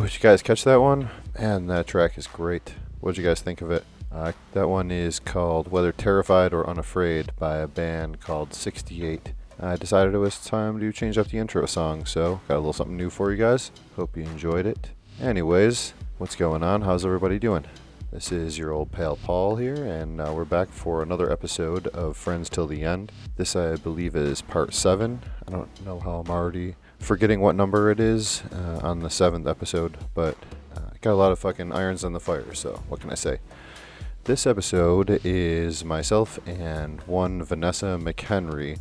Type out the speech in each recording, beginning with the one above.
Did you guys catch that one? Man, that track is great. What did you guys think of it? Uh, that one is called Whether Terrified or Unafraid by a band called 68. I decided it was time to change up the intro song, so got a little something new for you guys. Hope you enjoyed it. Anyways, what's going on? How's everybody doing? This is your old pal Paul here, and uh, we're back for another episode of Friends Till the End. This, I believe, is part 7. I don't know how I'm already forgetting what number it is uh, on the 7th episode, but uh, got a lot of fucking irons on the fire, so what can I say? This episode is myself and one Vanessa McHenry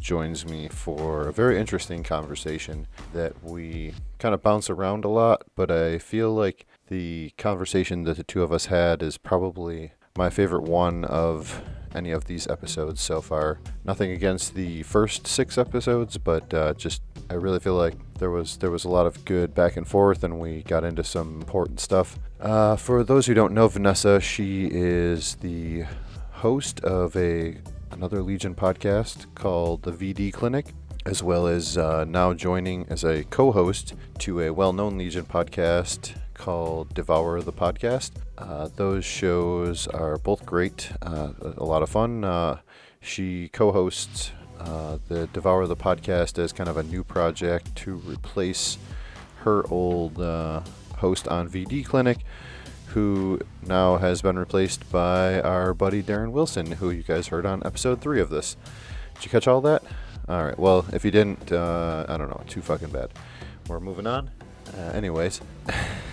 joins me for a very interesting conversation that we kind of bounce around a lot, but I feel like the conversation that the two of us had is probably my favorite one of any of these episodes so far. Nothing against the first six episodes, but uh, just I really feel like there was there was a lot of good back and forth, and we got into some important stuff. Uh, for those who don't know Vanessa, she is the host of a another Legion podcast called the VD Clinic, as well as uh, now joining as a co-host to a well-known Legion podcast called Devour the Podcast. Uh, those shows are both great, uh, a lot of fun. Uh, she co-hosts uh, the Devour the Podcast as kind of a new project to replace her old uh, host on VD Clinic, who now has been replaced by our buddy Darren Wilson, who you guys heard on episode three of this. Did you catch all that? All right. Well, if you didn't, uh, I don't know. Too fucking bad. We're moving on. Uh, anyways,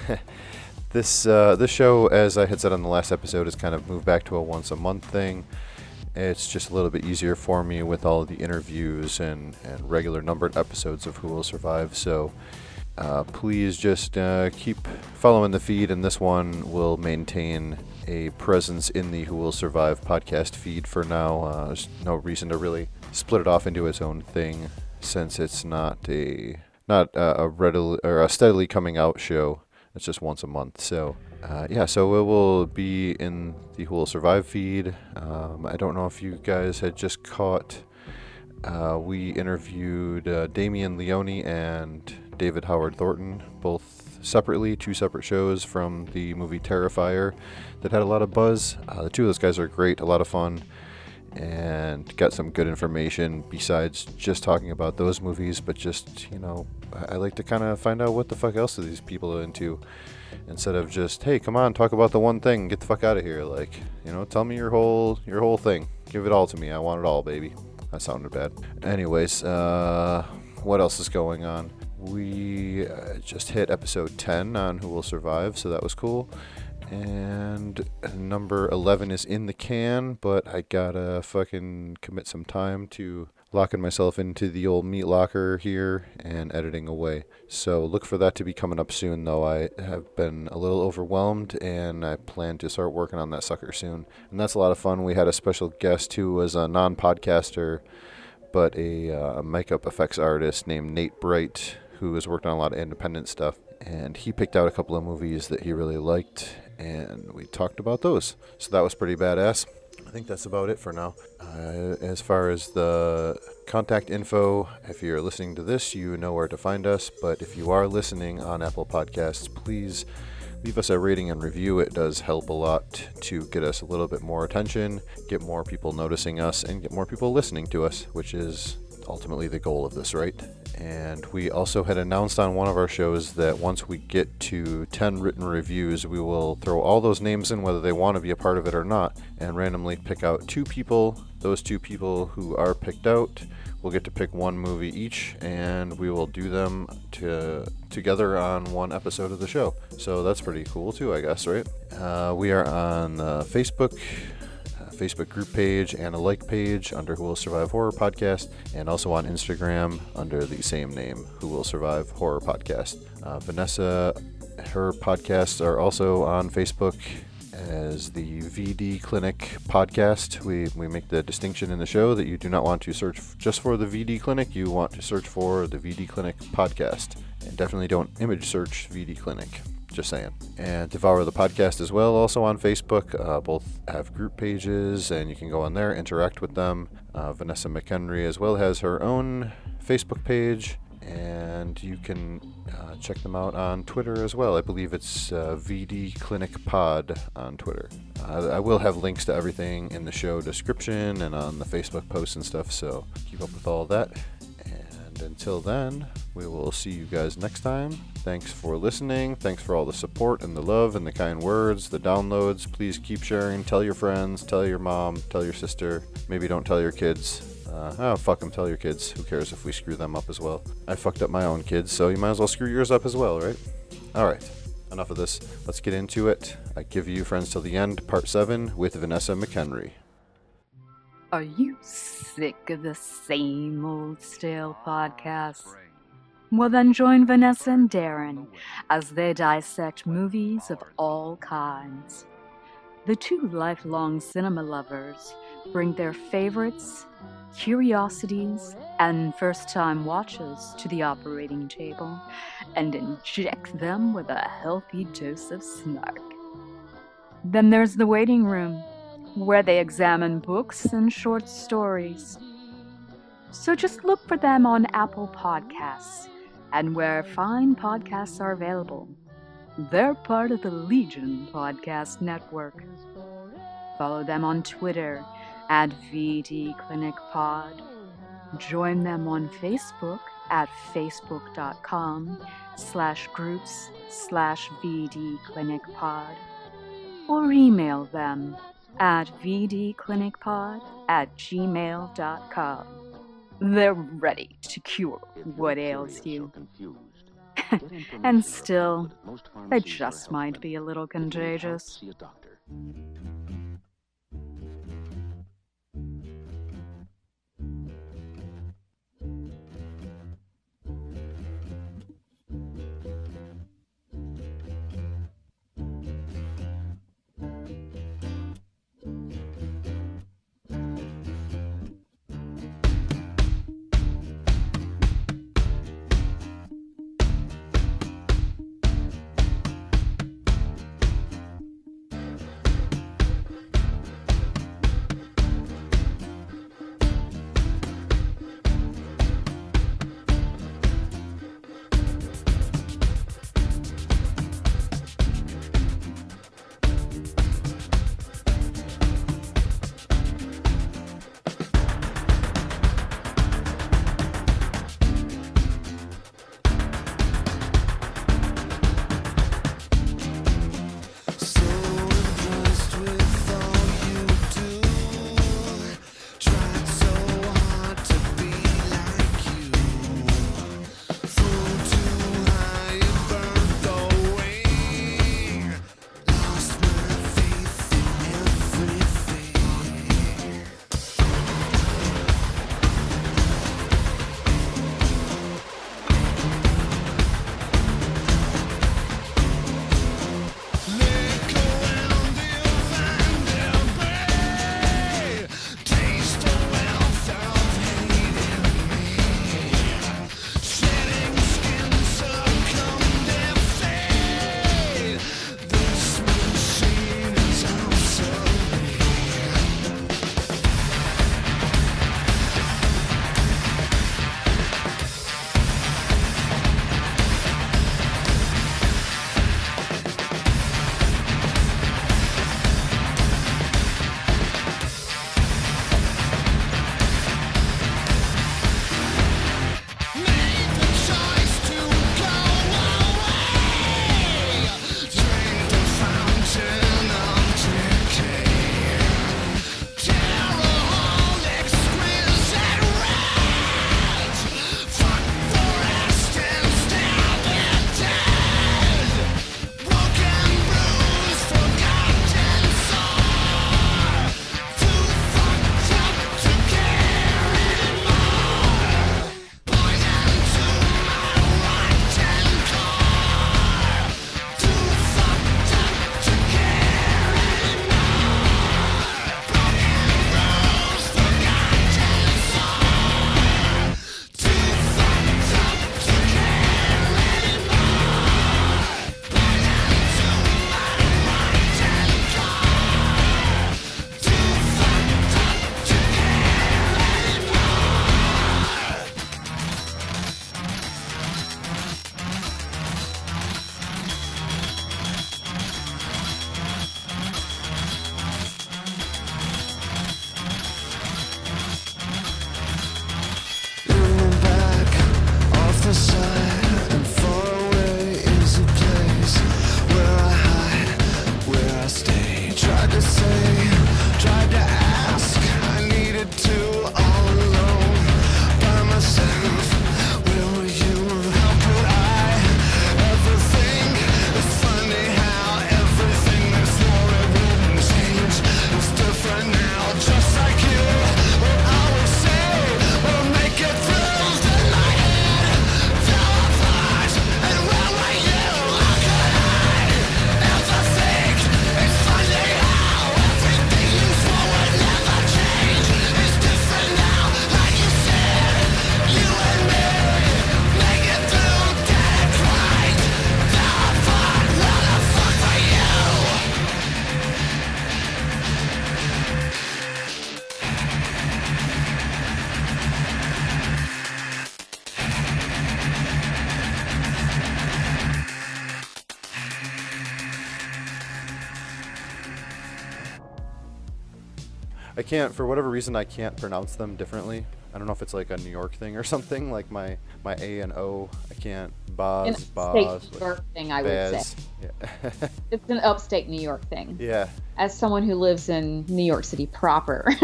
this uh, this show, as I had said on the last episode, has kind of moved back to a once a month thing. It's just a little bit easier for me with all the interviews and, and regular numbered episodes of Who Will Survive. So uh, please just uh, keep following the feed, and this one will maintain a presence in the Who Will Survive podcast feed for now. Uh, there's no reason to really split it off into its own thing since it's not a not a, a readily or a steadily coming out show. It's just once a month. So uh, yeah, so it will be in the Who Will Survive feed. Um, I don't know if you guys had just caught. Uh, we interviewed uh, Damien Leone and David Howard Thornton, both separately, two separate shows from the movie Terrifier that had a lot of buzz. Uh, the two of those guys are great, a lot of fun. And got some good information besides just talking about those movies, but just, you know, I like to kind of find out what the fuck else are these people into instead of just, hey, come on, talk about the one thing, get the fuck out of here. Like, you know, tell me your whole your whole thing. Give it all to me. I want it all, baby. That sounded bad. Anyways, uh, what else is going on? We uh, just hit episode 10 on Who Will Survive, so that was cool. And number 11 is in the can, but I gotta fucking commit some time to locking myself into the old meat locker here and editing away. So look for that to be coming up soon, though. I have been a little overwhelmed and I plan to start working on that sucker soon. And that's a lot of fun. We had a special guest who was a non podcaster, but a uh, makeup effects artist named Nate Bright, who has worked on a lot of independent stuff. And he picked out a couple of movies that he really liked, and we talked about those. So that was pretty badass. I think that's about it for now. Uh, as far as the contact info, if you're listening to this, you know where to find us. But if you are listening on Apple Podcasts, please leave us a rating and review. It does help a lot to get us a little bit more attention, get more people noticing us, and get more people listening to us, which is ultimately the goal of this, right? And we also had announced on one of our shows that once we get to 10 written reviews, we will throw all those names in, whether they want to be a part of it or not, and randomly pick out two people. Those two people who are picked out will get to pick one movie each, and we will do them to, together on one episode of the show. So that's pretty cool, too, I guess, right? Uh, we are on uh, Facebook. Facebook group page and a like page under Who Will Survive Horror Podcast, and also on Instagram under the same name, Who Will Survive Horror Podcast. Uh, Vanessa, her podcasts are also on Facebook as the VD Clinic podcast. We, we make the distinction in the show that you do not want to search just for the VD Clinic, you want to search for the VD Clinic podcast. And definitely don't image search VD Clinic. Just saying. And Devour the Podcast as well, also on Facebook. Uh, both have group pages, and you can go on there, interact with them. Uh, Vanessa McHenry as well has her own Facebook page, and you can uh, check them out on Twitter as well. I believe it's uh, VD Clinic Pod on Twitter. Uh, I will have links to everything in the show description and on the Facebook posts and stuff, so keep up with all that. And until then, we will see you guys next time. Thanks for listening. Thanks for all the support and the love and the kind words, the downloads. Please keep sharing. Tell your friends, tell your mom, tell your sister. Maybe don't tell your kids. Uh, oh, fuck them. Tell your kids. Who cares if we screw them up as well? I fucked up my own kids, so you might as well screw yours up as well, right? All right. Enough of this. Let's get into it. I give you Friends Till the End, Part 7 with Vanessa McHenry. Are you sick of the same old stale podcasts? Well, then join Vanessa and Darren as they dissect movies of all kinds. The two lifelong cinema lovers bring their favorites, curiosities, and first time watches to the operating table and inject them with a healthy dose of snark. Then there's the waiting room, where they examine books and short stories. So just look for them on Apple Podcasts and where fine podcasts are available. They're part of the Legion Podcast Network. Follow them on Twitter at VD Clinic Pod. Join them on Facebook at facebook.com slash groups slash VD Clinic Pod. Or email them at vdclinicpod at gmail.com. They're ready to cure what ails you. and still, they just might be a little contagious. Can't for whatever reason I can't pronounce them differently. I don't know if it's like a New York thing or something. Like my my A and O, I can't. An Boz, Boz, New York thing, I would say. Yeah. It's an upstate New York thing. yeah. As someone who lives in New York City proper,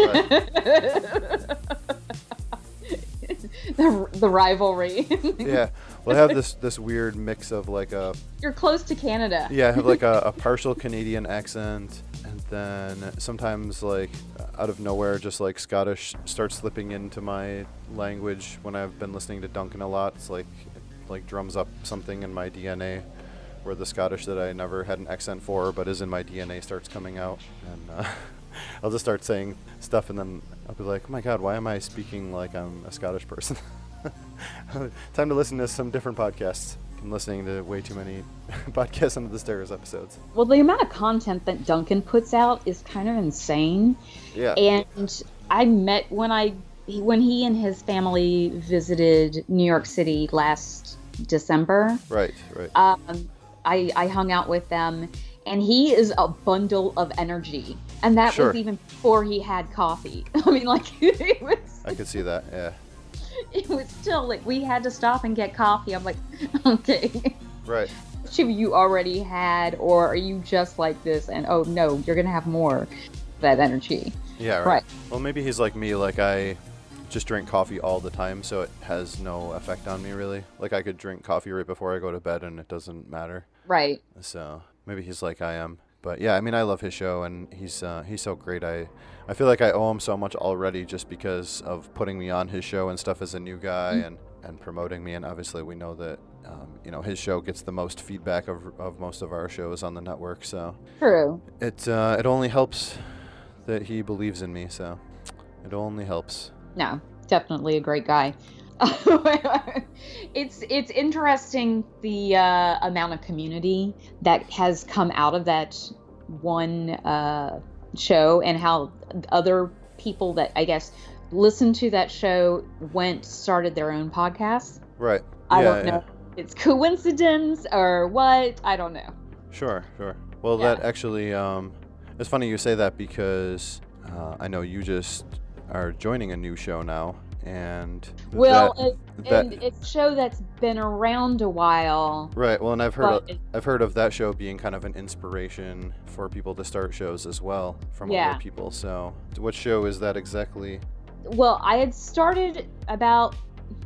the, the rivalry. Yeah. Well, I have this this weird mix of like a You're close to Canada. yeah, I have like a, a partial Canadian accent, then sometimes like out of nowhere, just like Scottish starts slipping into my language when I've been listening to Duncan a lot. It's like it, like drums up something in my DNA, where the Scottish that I never had an accent for, but is in my DNA, starts coming out, and uh, I'll just start saying stuff, and then I'll be like, "Oh my God, why am I speaking like I'm a Scottish person?" Time to listen to some different podcasts. I'm listening to way too many podcasts under the stairs episodes. Well, the amount of content that Duncan puts out is kind of insane. Yeah. And I met when I when he and his family visited New York City last December. right, right. Um, I I hung out with them, and he is a bundle of energy. And that Sure. was even before he had coffee. I mean, like it was I could see that. Yeah. it was still like we had to stop and get coffee. I'm like, okay. Right. Which have you already had, or are you just like this? And oh no, you're gonna have more of that energy. Yeah. Right. Right. Well, maybe he's like me. Like I just drink coffee all the time, so it has no effect on me really. Like I could drink coffee right before I go to bed, and it doesn't matter. Right. So maybe he's like I am. But yeah, I mean, I love his show, and he's uh, he's so great. I I feel like I owe him so much already just because of putting me on his show and stuff as a new guy and and promoting me. And obviously, we know that um, you know his show gets the most feedback of of most of our shows on the network. So True. it uh, it only helps that he believes in me. So it only helps. No, definitely a great guy. it's it's interesting the uh, amount of community that has come out of that one uh, show and how other people that I guess listened to that show went started their own podcasts. Right. I Yeah, don't yeah. know. if It's coincidence or what? I don't know. Sure, sure. Well, Yeah. that actually, um, it's funny you say that because uh, I know you just are joining a new show now, and Well, that- it, that- and it's a show that's been around a while. right. Well, and I've heard of, I've heard of that show being kind of an inspiration for people to start shows as well from Yeah. other people. So, what show is that exactly? well, I had started about,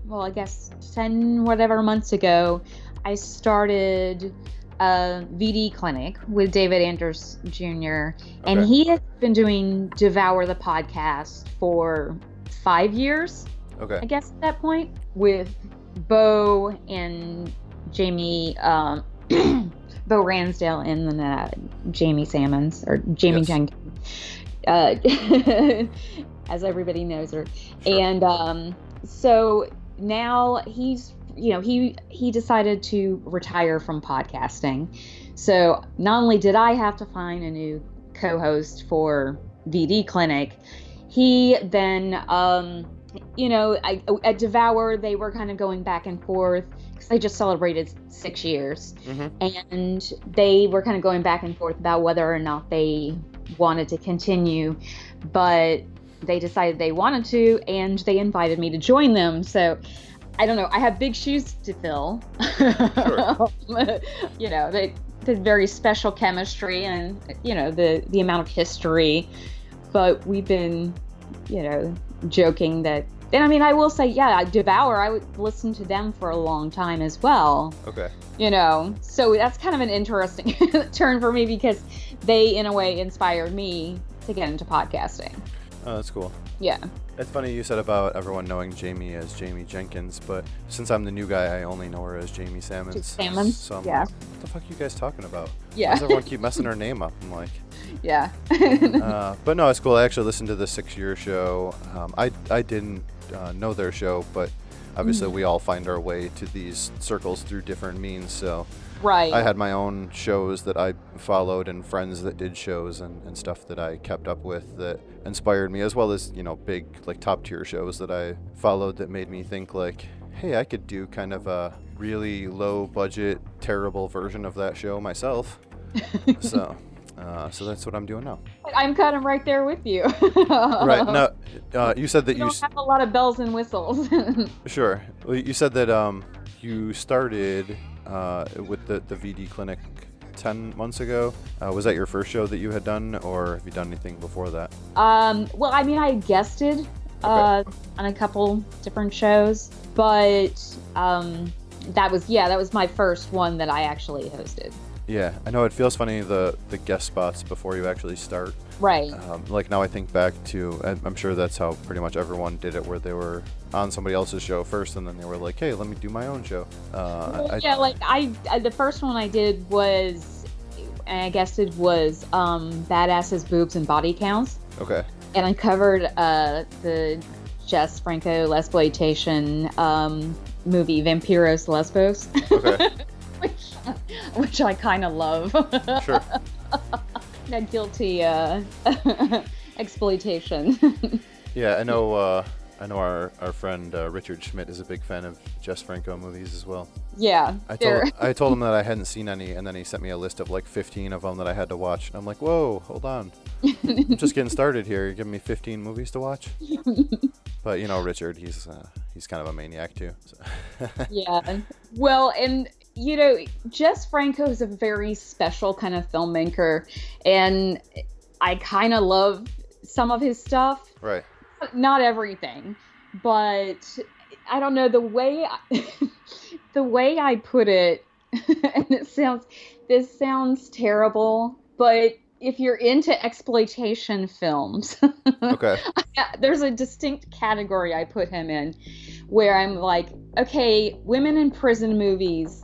well, I guess 10 whatever months ago. I started a VD clinic with David Anders Jr., and he has been doing Devour the podcast for five years, Okay. I guess, at that point, with Bo and Jamie, um, Bo Ransdale and then uh, Jamie Salmons, or Jamie Yes. Jenkins. Uh, as everybody knows her. Sure. And um, so now he's, you know, he he decided to retire from podcasting. So not only did I have to find a new co-host for VD Clinic, he then, um, you know, I, at Devour they were kind of going back and forth because they just celebrated six years, Mhm. and they were kind of going back and forth about whether or not they wanted to continue, but they decided they wanted to, and they invited me to join them. So. I don't know. I have big shoes to fill. sure. you know, they the very special chemistry and you know the the amount of history, but we've been, you know, joking that. And I mean, I will say, yeah, I Devour. I would listen to them for a long time as well. Okay. You know, so that's kind of an interesting turn for me because they, in a way, inspired me to get into podcasting. Oh, that's cool. Yeah. It's funny you said about everyone knowing Jamie as Jamie Jenkins, but since I'm the new guy, I only know her as Jamie Salmons. Just Salmons? So I'm Yeah. like, what the fuck are you guys talking about? Yeah. Why does everyone keep messing her name up? I'm like, yeah. uh, but no, it's cool. I actually listened to the six-year show. Um, I I didn't uh, know their show, but obviously Mm-hmm. we all find our way to these circles through different means. So right. I had my own shows that I followed and friends that did shows and, and stuff that I kept up with that inspired me, as well as you know big like top tier shows that I followed that made me think like, hey, I could do kind of a really low budget, terrible version of that show myself. so Uh, so that's what I'm doing now. I'm kind of right there with you. right. No, uh, you said that you don't s- have a lot of bells and whistles. sure. Well, you said that um, you started uh, with the the VD clinic ten months ago. Uh, was that your first show that you had done, or have you done anything before that? um, well, I mean, I guested uh, on a couple different shows, but um, that was yeah, that was my first one that I actually hosted. Yeah, I know it feels funny the the guest spots before you actually start. Right. Um, like now, I think back to, I'm sure that's how pretty much everyone did it, where they were on somebody else's show first, and then they were like, "Hey, let me do my own show." Uh, Well, I, yeah, like I, the first one I did was, and I guess it was um, badasses, boobs, and body counts, okay. and I covered uh, the Jess Franco lesploitation um, movie Vampiros Lesbos, Okay. which, I kind of love. Sure. that guilty uh, exploitation. Yeah, I know. Uh, I know our, our friend uh, Richard Schmidt is a big fan of Jess Franco movies as well. yeah, I told I told him that I hadn't seen any, and then he sent me a list of like 15 of them that I had to watch. And I'm like, "Whoa, hold on, I'm just getting started here. You're giving me 15 movies to watch." but you know, Richard, he's uh, he's kind of a maniac too. So. yeah. Well, and you know, Jess Franco is a very special kind of filmmaker, and I kind of love some of his stuff. right. Not everything, but I don't know the way I, the way I put it, and it sounds this sounds terrible, but if you're into exploitation films, Okay. there's a distinct category I put him in where I'm like, okay, women in prison movies,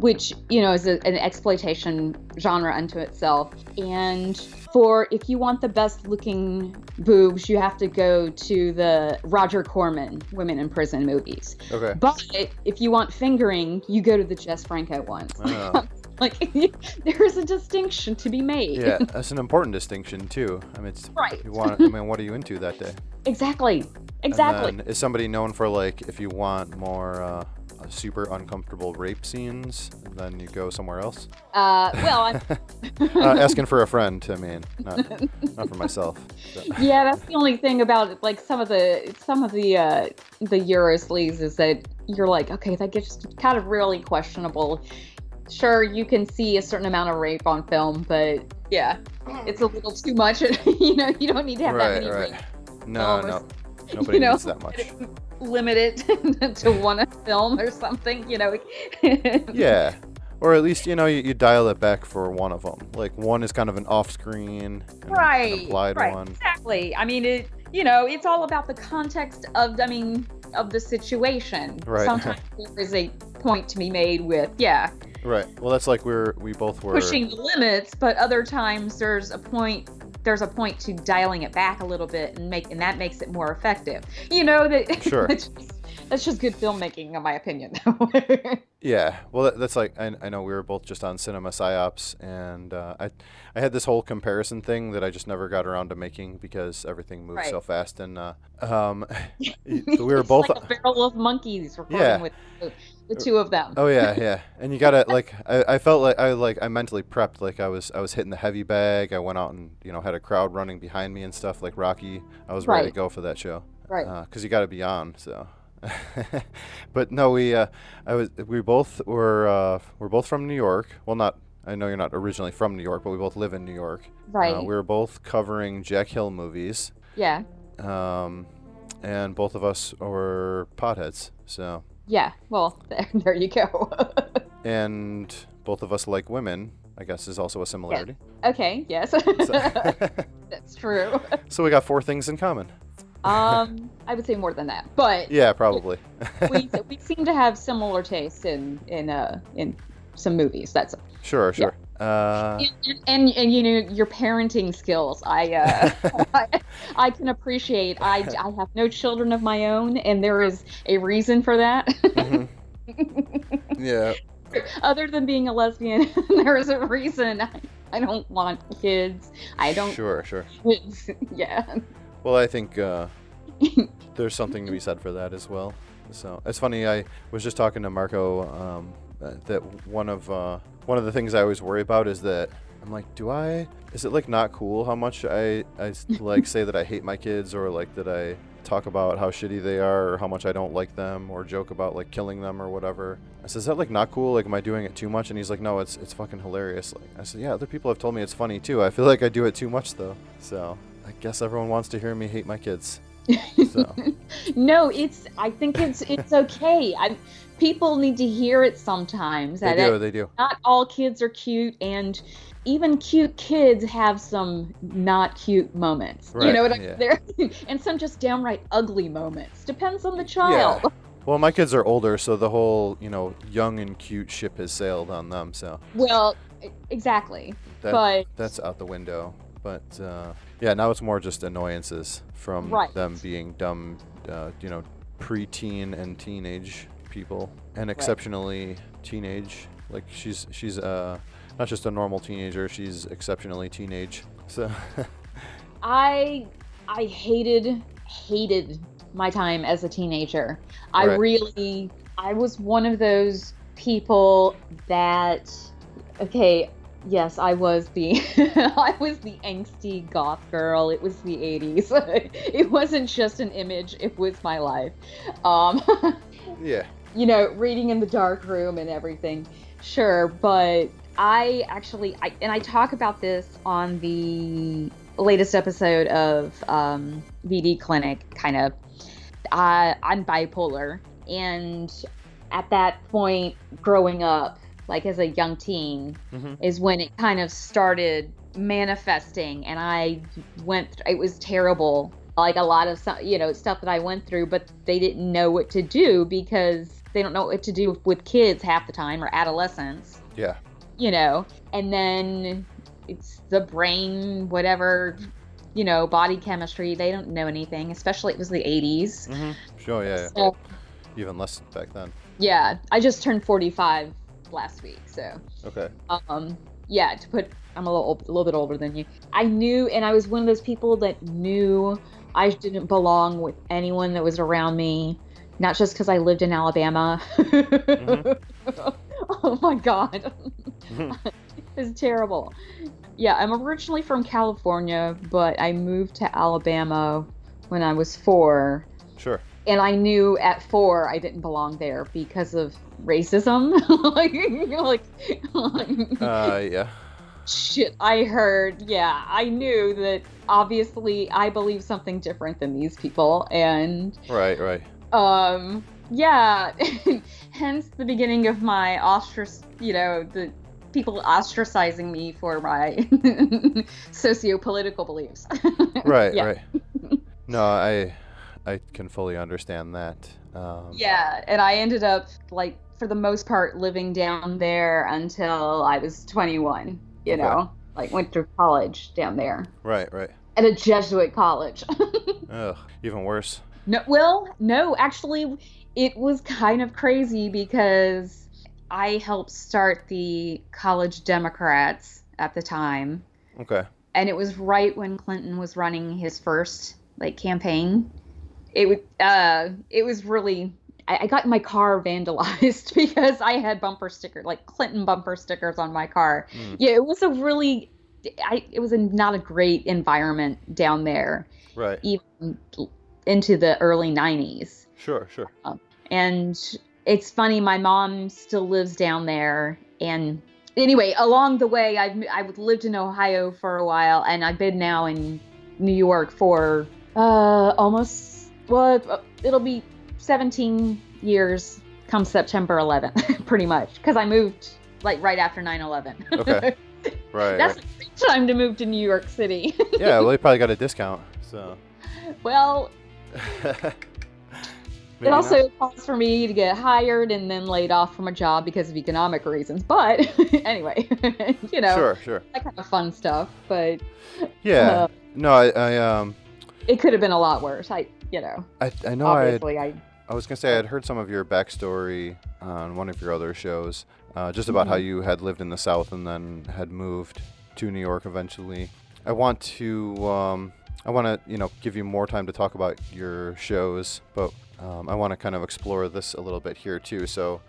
which, you know, is a, an exploitation genre unto itself. And for if you want the best looking boobs, you have to go to the Roger Corman women in prison movies. Okay. But if you want fingering, you go to the Jess Franco ones. Oh. Like, there is a distinction to be made. yeah, that's an important distinction too. I mean, it's, Right. you want. I mean, what are you into that day? Exactly. Exactly. And then is somebody known for like if you want more uh, uh, super uncomfortable rape scenes, then you go somewhere else? Uh, well, I'm, uh, asking for a friend. I mean, not not for myself. So. yeah, that's the only thing about. Like some of the some of the uh, the Euro sleaze is that you're like, okay, that gets kind of really questionable. Sure, you can see a certain amount of rape on film, but yeah, hmm. it's a little too much. you know, you don't need to have that many right. rape No, films. no, nobody know, needs that much. Limit it to one film or something. You know. Yeah. Or at least you know you, you dial it back for one of them. Like one is kind of an off-screen, and an right implied right one. exactly i mean it you know it's all about the context of i mean of the situation Right. sometimes there is a point to be made with yeah Right. Well, that's like we're we both were. pushing the limits but other times there's a point there's a point to dialing it back a little bit and make and that makes it more effective you know that Sure. that's, just, that's just good filmmaking in my opinion Yeah, well, that, that's like I, I know we were both just on Cinema Psyops, and uh, I I had this whole comparison thing that I just never got around to making because everything moves so fast, and uh, um, we were both. like a barrel of monkeys recording Yeah. with the, two of them Oh yeah, yeah, and you gotta like I, I felt like I like I mentally prepped like I was I was hitting the heavy bag. I went out and you know had a crowd running behind me and stuff like Rocky. I was ready to go for that show. right because you got to be on. So, but no, we uh, I was we both were uh, we're both from New York. Well, not I know you're not originally from New York, but we both live in New York. right Uh, we were both covering Jack Hill movies, yeah um, and both of us were potheads. So, Yeah, well, there, there you go. and both of us like women. I guess is also a similarity. okay, yes, that's true. so we got four things in common. Um, I would say more than that, but Yeah, probably. we, we seem to have similar tastes in in uh in some movies. That's sure, sure. Uh, and, and and you know your parenting skills. I uh I, I can appreciate. I I have no children of my own, and there is a reason for that. mhm. yeah, Other than being a lesbian, there is a reason. I, I don't want kids. I don't. sure, sure. Kids. yeah. Well, I think uh, there's something to be said for that as well. So it's funny. I was just talking to Marco um, that one of uh, one of the things I always worry about is that I'm like, do I? Is it like not cool how much I I like say that I hate my kids or like that I talk about how shitty they are or how much I don't like them or joke about like killing them or whatever. I said, is that like not cool? Like, am I doing it too much? And he's like, no, it's it's fucking hilarious. Like, I said, yeah, other people have told me it's funny too. I feel like I do it too much though. So I guess everyone wants to hear me hate my kids. So no, it's. I think it's it's okay. I people need to hear it sometimes. they do, they do. not all kids are cute, and even cute kids have some not cute moments. Right. you know what I yeah. There and some just downright ugly moments. Depends on the child. Yeah. Well, my kids are older, so the whole you know young and cute ship has sailed on them. So Well, exactly. that but that's out the window. But uh, yeah, now it's more just annoyances from Right. them being dumb, uh, you know, preteen and teenage people, and exceptionally teenage. Like she's she's uh not just a normal teenager; she's exceptionally teenage. So I I hated hated my time as a teenager. I Right. really I was one of those people that okay, yes, I was the I was the angsty goth girl. It was the 80s. it wasn't just an image, it was my life. Um yeah, you know, reading in the dark room and everything. Sure, but I actually, I, and I talk about this on the latest episode of um, VD Clinic, kind of. Uh, I'm bipolar, and at that point, growing up, like as a young teen, Mhm. is when it kind of started manifesting, and I went. It was terrible. Like a lot of you know, stuff that I went through, but they didn't know what to do because they don't know what to do with kids half the time or adolescents yeah, you know, and then it's the brain, whatever, you know, body chemistry. They don't know anything, especially it was the 80s. mm-hmm. sure, yeah, yeah. Even less back then. yeah, I just turned 45 last week. So, Okay, um, yeah, to put, I'm a little, a little bit older than you. I knew, and I was one of those people that knew I didn't belong with anyone that was around me. Not just because I lived in Alabama. oh my God. Mhm. It's terrible. Yeah, I'm originally from California, but I moved to Alabama when I was four. sure. And I knew at four I didn't belong there because of racism. like, like, like Uh, yeah, shit I heard. Yeah, I knew that obviously I believe something different than these people. And right, right. Um, yeah, hence the beginning of my ostrac, you know, the people ostracizing me for my socio-political beliefs. Right, Yeah. right. No, I I can fully understand that. Um, Yeah, and I ended up like for the most part living down there until I was 21. You Okay. know, like went to college down there Right, right. at a Jesuit college. Ugh, even worse. No, well, no, actually, it was kind of crazy because I helped start the College Democrats at the time, Okay. and it was right when Clinton was running his first like campaign. It was, uh, it was really. I, I got my car vandalized because I had bumper sticker, like Clinton bumper stickers on my car. Mm. Yeah, it was a really, I, it was a, not a great environment down there, Right. even into the early 90s. Sure, sure. And it's funny, my mom still lives down there. And anyway, along the way, I've I've lived in Ohio for a while, and I've been now in New York for uh, almost well, it'll be 17 years come September 11th, pretty much, because I moved like right after 9/11. Okay. Right. That's right. a great time to move to New York City. Yeah, well, you probably got a discount, so. well, It not. also caused for me to get hired and then laid off from a job because of economic reasons. But anyway, you know, Sure, sure. that kind of fun stuff. But Yeah. Uh, no, I, I um, it could have been a lot worse. I, you know, I, I know I, had, I, I was gonna say I had heard some of your backstory on one of your other shows, uh, just about how you had lived in the South and then had moved to New York eventually. I want to, um, I want to, you know, give you more time to talk about your shows, but um, I want to kind of explore this a little bit here too. So,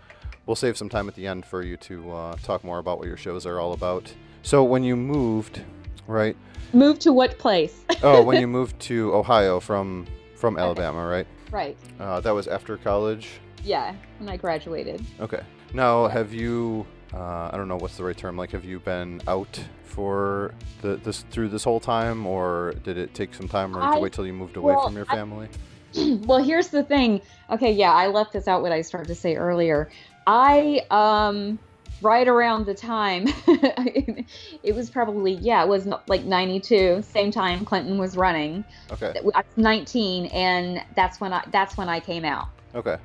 we'll save some time at the end for you to uh, talk more about what your shows are all about. So when you moved, right? Move to what place? Oh, when you moved to Ohio from from Alabama, right? right. Uh, that was after college. Yeah, when I graduated. Okay. Now, have you? Uh, I don't know what's the right term. Like, have you been out for the this through this whole time, or did it take some time, or did I- you wait till you moved away well, from your I- family? well, here's the thing. Okay, yeah, I left this out what I started to say earlier. I um right around the time it was probably yeah, it was like 92, same time Clinton was running. Okay. I was 19 and that's when I that's when I came out. Okay.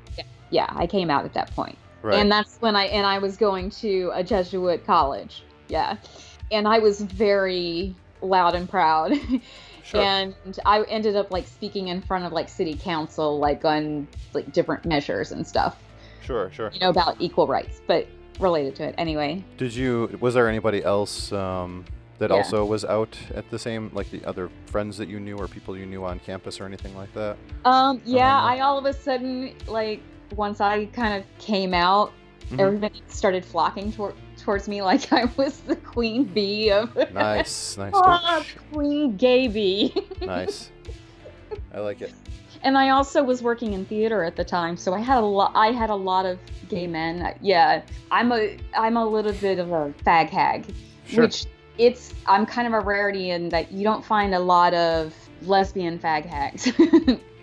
Yeah, I came out at that point. Right. And that's when I and I was going to a Jesuit college. Yeah. And I was very loud and proud. sure. and I ended up like speaking in front of like city council like on like different measures and stuff, sure. Sure. you know, about equal rights, but related to it anyway. Did you? Was there anybody else um, that Yeah. also was out at the same, like the other friends that you knew or people you knew on campus or anything like that? Um yeah, I all of a sudden like once I kind of came out, Mhm. everybody started flocking toward towards me like I was the queen bee of Nice. Nice. Ah, queen gay bee. nice. I like it. and I also was working in theater at the time, so I had a lot. I had a lot of gay men. Yeah, I'm a I'm a little bit of a fag hag, Sure. which it's I'm kind of a rarity in that you don't find a lot of lesbian fag hags,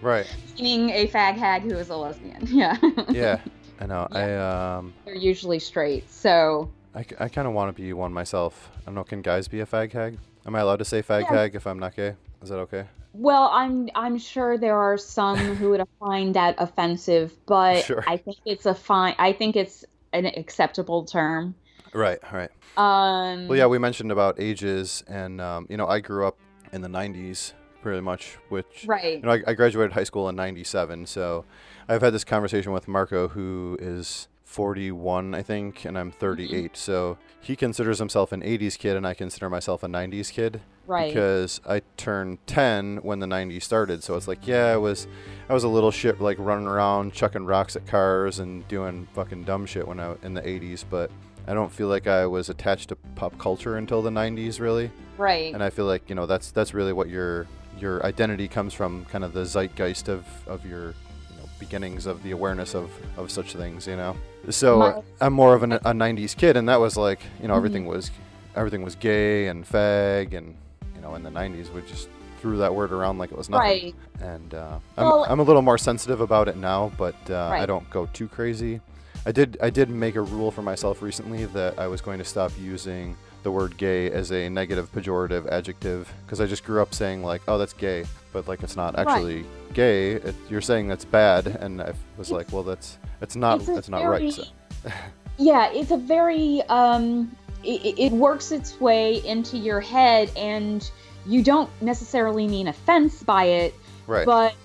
right. meaning a fag hag who is a lesbian. Yeah, Yeah. I know. I um. they're usually straight. So I, kind of want to be one myself. I don't know. Can guys be a fag hag? Am I allowed to say fag Yeah. hag if I'm not gay? Is that okay? Well, I'm I'm sure there are some who would find that offensive, but Sure. I think it's a fine. I think it's an acceptable term. Right. Right. Um, Well, yeah, we mentioned about ages, and um, you know, I grew up in the '90s, pretty much, which right. you know, I, I graduated high school in '97, so I've had this conversation with Marco, who is 41, I think, and I'm mm-hmm. 38. So he considers himself an 80s kid, and I consider myself a 90s kid Right. because I turned 10 when the 90s started. So it's like, yeah, I was, I was a little shit, like running around chucking rocks at cars and doing fucking dumb shit when I in the 80s, but. I don't feel like I was attached to pop culture until the 90s, really right. and I feel like you know that's that's really what your your identity comes from, kind of the zeitgeist of of your you know beginnings of the awareness of of such things, you know. So My- I'm more of an, a '90s kid, and that was like you know everything was everything was gay and fag, and you know in the '90s we just threw that word around like it was nothing. Right. And uh, I'm Well- I'm a little more sensitive about it now, but uh, I don't go too crazy. I did I did make a rule for myself recently that I was going to stop using the word gay as a negative pejorative adjective because I just grew up saying like oh that's gay but like it's not Right. actually gay. It, you're saying that's bad and I was like well that's it's not It's not right. so, Yeah, it's a very um it, it works its way into your head and you don't necessarily mean offense by it, right. but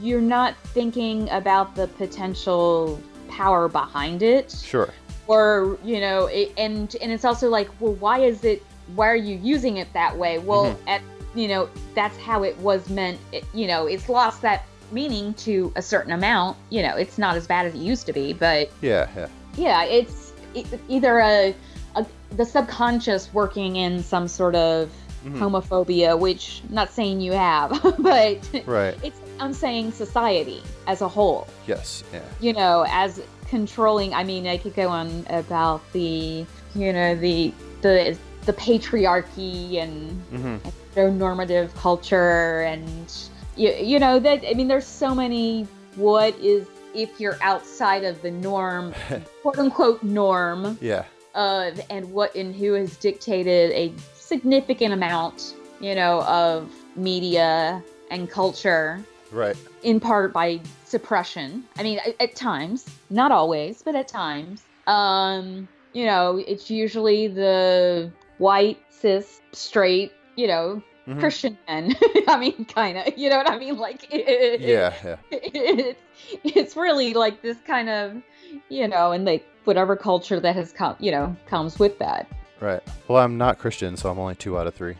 you're not thinking about the potential power behind it. Sure or you know it, and and it's also like well why is it why are you using it that way? Well Mhm. at you know that's how it was meant it, you know it's lost that meaning to a certain amount you know it's not as bad as it used to be but yeah yeah. Yeah it's it, either a, a the subconscious working in some sort of Mhm. homophobia which I'm not saying you have but right. it's i'm saying society as a whole. Yes yeah. You know as controlling i mean i could go on about the you know the the the patriarchy and hmm normative culture and you, you know that i mean there's so many what is if you're outside of the norm quote unquote norm yeah. of and what and who has dictated a significant amount you know of media and culture right. in part by suppression. I mean, at, at times, not always, but at times. Um, you know, it's usually the white, cis, straight, you know, Mhm. Christian men. I mean, kind of, you know what I mean? Like, it, yeah yeah it's, it's really like this kind of, you know, and like whatever culture that has come, you know, comes with that. right well i'm not christian so i'm only two out of three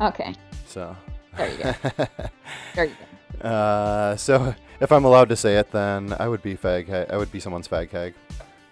Okay, so there you go. There you go. Uh, so if I'm allowed to say it, then I would be fag. Ha- I would be someone's fag hag.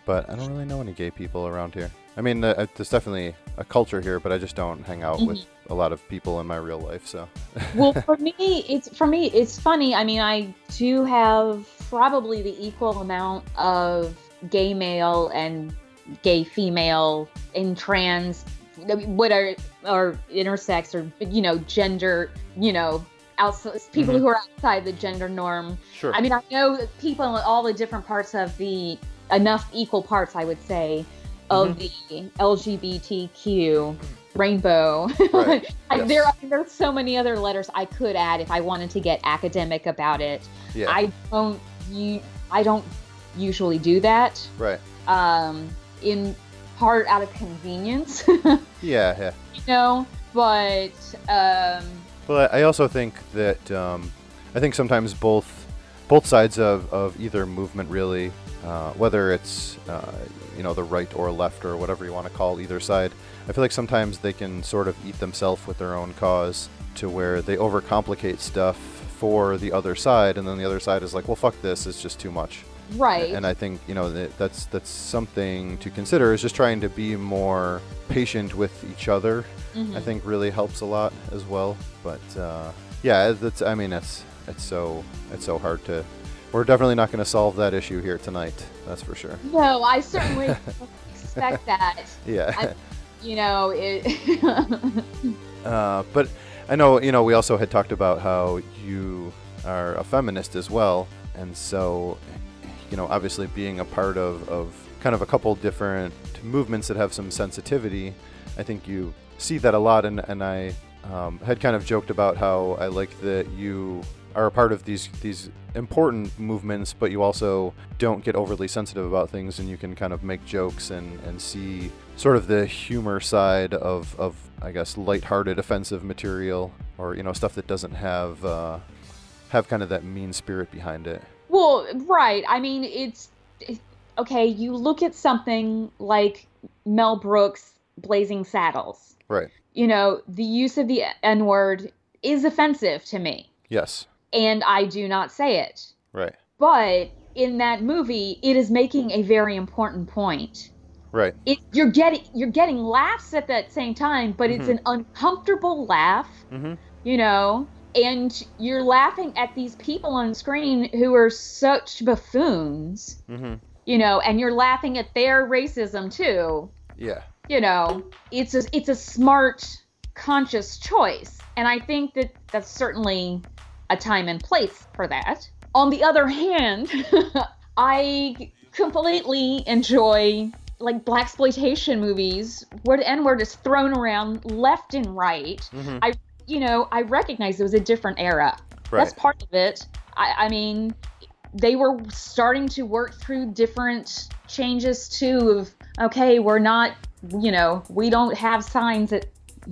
but I don't really know any gay people around here. I mean, uh, there's definitely a culture here, but I just don't hang out with a lot of people in my real life. So, well, for me, it's for me, it's funny. I mean, I do have probably the equal amount of gay male and gay female and trans, what are or intersex or you know gender, you know, outside people Mhm. who are outside the gender norm. sure. I mean, I know people in all the different parts of the enough equal parts, I would say, of the LGBTQ rainbow. Right. I, Yes. there, I mean, there's so many other letters I could add if I wanted to get academic about it. yeah. I don't, you, I don't usually do that. right. Um, in part out of convenience, Yeah. Yeah. you know. But um, Well, I also think that um, I think sometimes both both sides of, of either movement really, uh, whether it's uh, you know the right or left or whatever you want to call either side, I feel like sometimes they can sort of eat themselves with their own cause to where they overcomplicate stuff for the other side, and then the other side is like, well, fuck this, it's just too much. Right. And I think you know that that's that's something to consider is just trying to be more patient with each other Mhm. I think really helps a lot as well. But uh, yeah, that's I mean it's it's so it's so hard to. We're definitely not going to solve that issue here tonight. That's for sure. no, I certainly expect that. Yeah. I- You know, it. uh, but I know you know we also had talked about how you are a feminist as well, and so you know obviously being a part of of kind of a couple different movements that have some sensitivity, I think you see that a lot, and and I um, had kind of joked about how I like that you are a part of these these important movements, but you also don't get overly sensitive about things, and you can kind of make jokes and and see sort of the humor side of of I guess lighthearted offensive material, or you know stuff that doesn't have uh, have kind of that mean spirit behind it. Well, right. I mean, it's okay. You look at something like Mel Brooks' Blazing Saddles. Right. You know, the use of the N word is offensive to me, Yes. and I do not say it. Right. But in that movie, it is making a very important point. Right. It, you're getting you're getting laughs at that same time, but it's Mhm. an uncomfortable laugh Mm-hmm. you know and you're laughing at these people on screen who are such buffoons Mm-hmm. you know and you're laughing at their racism too Yeah. you know it's a it's a smart conscious choice and i think that that's certainly a time and place for that on the other hand i completely enjoy like blaxploitation movies where the n-word is thrown around left and right Mm-hmm. I- you know, I recognize it was a different era. Right. That's part of it. I, I mean, they were starting to work through different changes too. Of okay, we're not, you know, we don't have signs that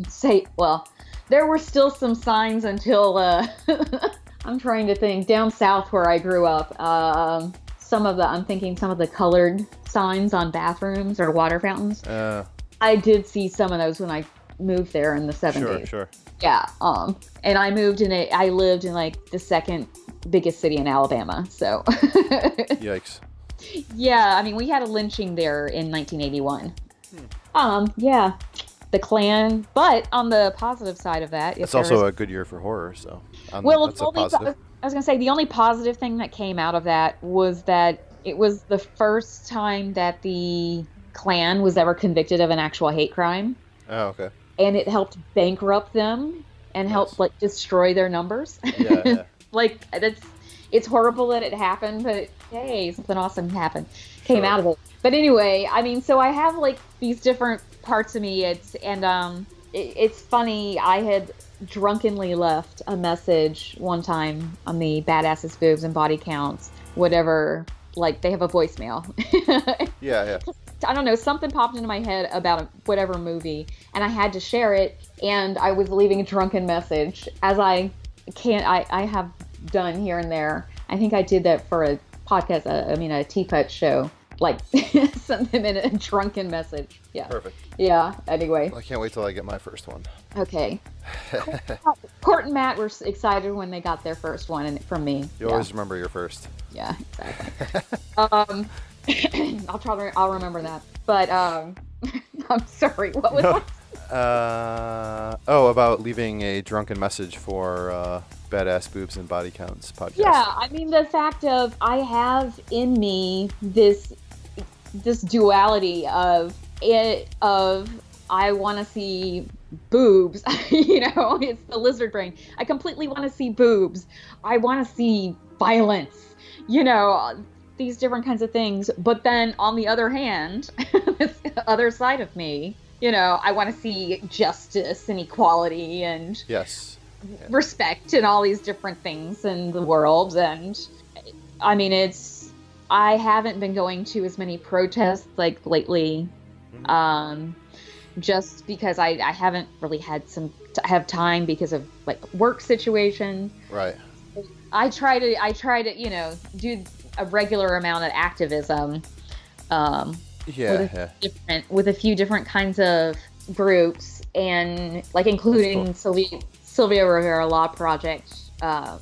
say. Well, there were still some signs until uh, I'm trying to think down south where I grew up. Um, some of the I'm thinking some of the colored signs on bathrooms or water fountains. Uh, I did see some of those when I moved there in the 70s. sure. Sure. Yeah. Um, and I moved in a, I lived in like the second biggest city in Alabama. So, Yikes. yeah, I mean, we had a lynching there in 1981. Um, yeah, the Klan. But on the positive side of that, It's also there's- a good year for horror, so um, well, that's it's a only, positive. I was gonna say the only positive thing that came out of that was that it was the first time that the Klan was ever convicted of an actual hate crime. Oh, okay. And it helped bankrupt them and helped like destroy their numbers. Yeah. yeah. like that's it's horrible that it happened, but hey, something awesome happened came Sure. out of it. But anyway, I mean, so I have like these different parts of me. It's and um, it, it's funny. I had drunkenly left a message one time on the badasses, boobs, and body counts, whatever. Like they have a voicemail. Yeah. Yeah. I don't know, something popped into my head about a, whatever movie, and I had to share it. And I was leaving a drunken message, as I can't, I, I have done here and there. I think I did that for a podcast, uh, I mean, a teapot show, like something in a drunken message. Yeah. Perfect. Yeah. Anyway, I can't wait till I get my first one. okay. Court and Matt were excited when they got their first one and from me. You yeah. always remember your first. Yeah, exactly. um, I'll try to. I'll remember that. But um, I'm sorry. What was No. that? Uh, oh, about leaving a drunken message for uh, Badass Boobs and Body Counts podcast. Yeah, I mean the fact of I have in me this this duality of it of I want to see boobs. you know, it's the lizard brain. I completely want to see boobs. I want to see violence. You know, these different kinds of things. But then on the other hand, this other side of me, you know, I want to see justice and equality and Yes. respect and all these different things in the world and i mean it's i haven't been going to as many protests like lately Mhm. um just because i i haven't really had some t- have time because of like work situation Right. i try to i try to you know do a regular amount of activism um Yeah. What Yeah. different with a few different kinds of groups and like including cool. Sylvia Sylvia Rivera Law Project, uh,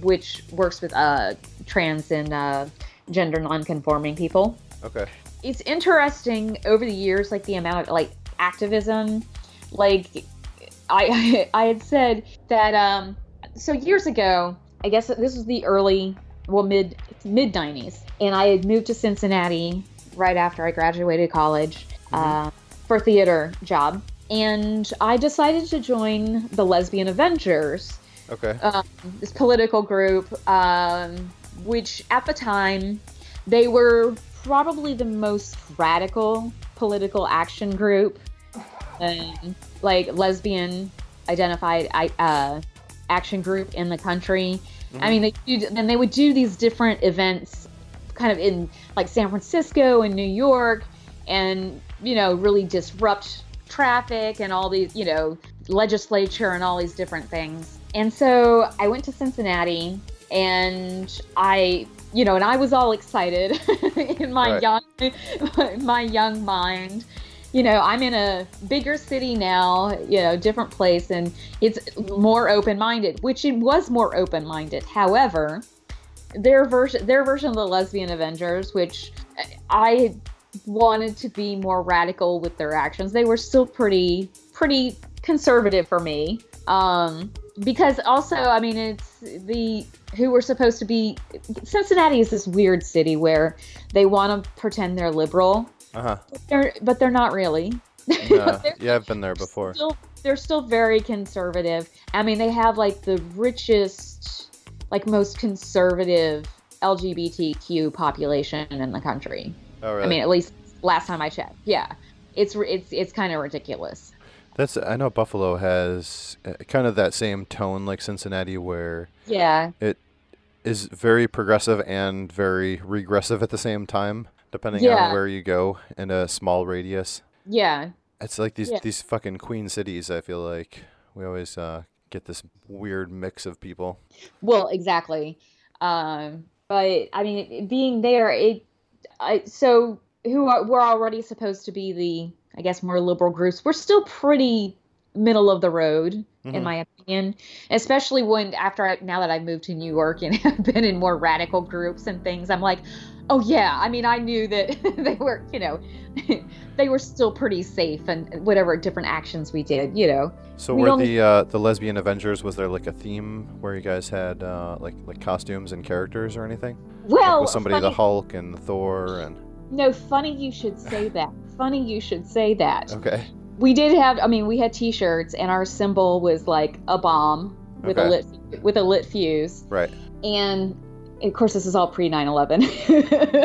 which works with uh, trans and uh, gender nonconforming people. Okay. It's interesting over the years, like the amount of like activism, like I I had said that um so years ago, I guess this was the early well mid mid 90s and I had moved to Cincinnati right after I graduated college uh, for theater job and I decided to join the Lesbian Avengers Okay. um, this political group, um, which at the time they were probably the most radical political action group, um, like lesbian identified uh, action group in the country. I mean, they do, and they would do these different events, kind of in like San Francisco and New York, and you know, really disrupt traffic and all these, you know, legislature and all these different things. And so I went to Cincinnati, and I, you know, and I was all excited in my Right. young, my young mind. You know, I'm in a bigger city now, you know, different place, and it's more open-minded, which it was more open-minded. However, their version their version of the lesbian avengers which i wanted to be more radical with their actions they were still pretty pretty conservative for me um because also i mean it's the who were supposed to be cincinnati is this weird city where they want to pretend they're liberal Uh huh. but they're, but they're not really No. Yeah, I've been there before. Still, they're still very conservative. I mean, they have like the richest, like most conservative LGBTQ population in the country. Oh, really? I mean, at least last time I checked. Yeah, it's it's it's kind of ridiculous. That's. I know Buffalo has uh, kind of that same tone like Cincinnati, where Yeah, it is very progressive and very regressive at the same time, depending Yeah. on where you go in a small radius. yeah, It's like these Yeah. these fucking queen cities. I feel like we always uh, get this weird mix of people. Well, exactly. Um, but I mean, being there, it I, so who are, we're already supposed to be the, I guess, more liberal groups. We're still pretty middle of the road, in Mhm. my opinion. Especially when after I, now that I've moved to New York and have been in more radical groups and things, I'm like, oh yeah. I mean, I knew that they were, you know, they were still pretty safe and whatever different actions we did, you know. So We were only- the uh, the lesbian Avengers? Was there like a theme where you guys had uh, like like costumes and characters or anything? Well, like was somebody the Hulk and Thor and No, funny you should say that. Funny you should say that. okay We did have I mean, we had t-shirts and our symbol was like a bomb with a lit with a lit fuse. right And of course this is all pre 9/11.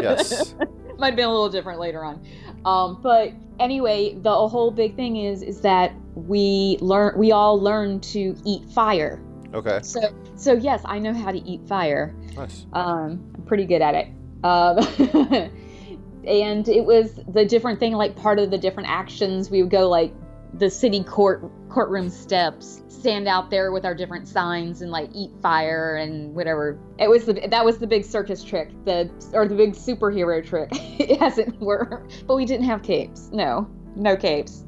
yes Might have been a little different later on. Um, but anyway, the whole big thing is is that we learn we all learn to eat fire. okay So so yes, I know how to eat fire. nice Um, I'm pretty good at it. Um, and it was the different thing, like part of the different actions. We would go like the city court courtroom steps, stand out there with our different signs, and like eat fire and whatever. It was the that was the big circus trick, the or the big superhero trick, as it were. But we didn't have capes. No, no capes.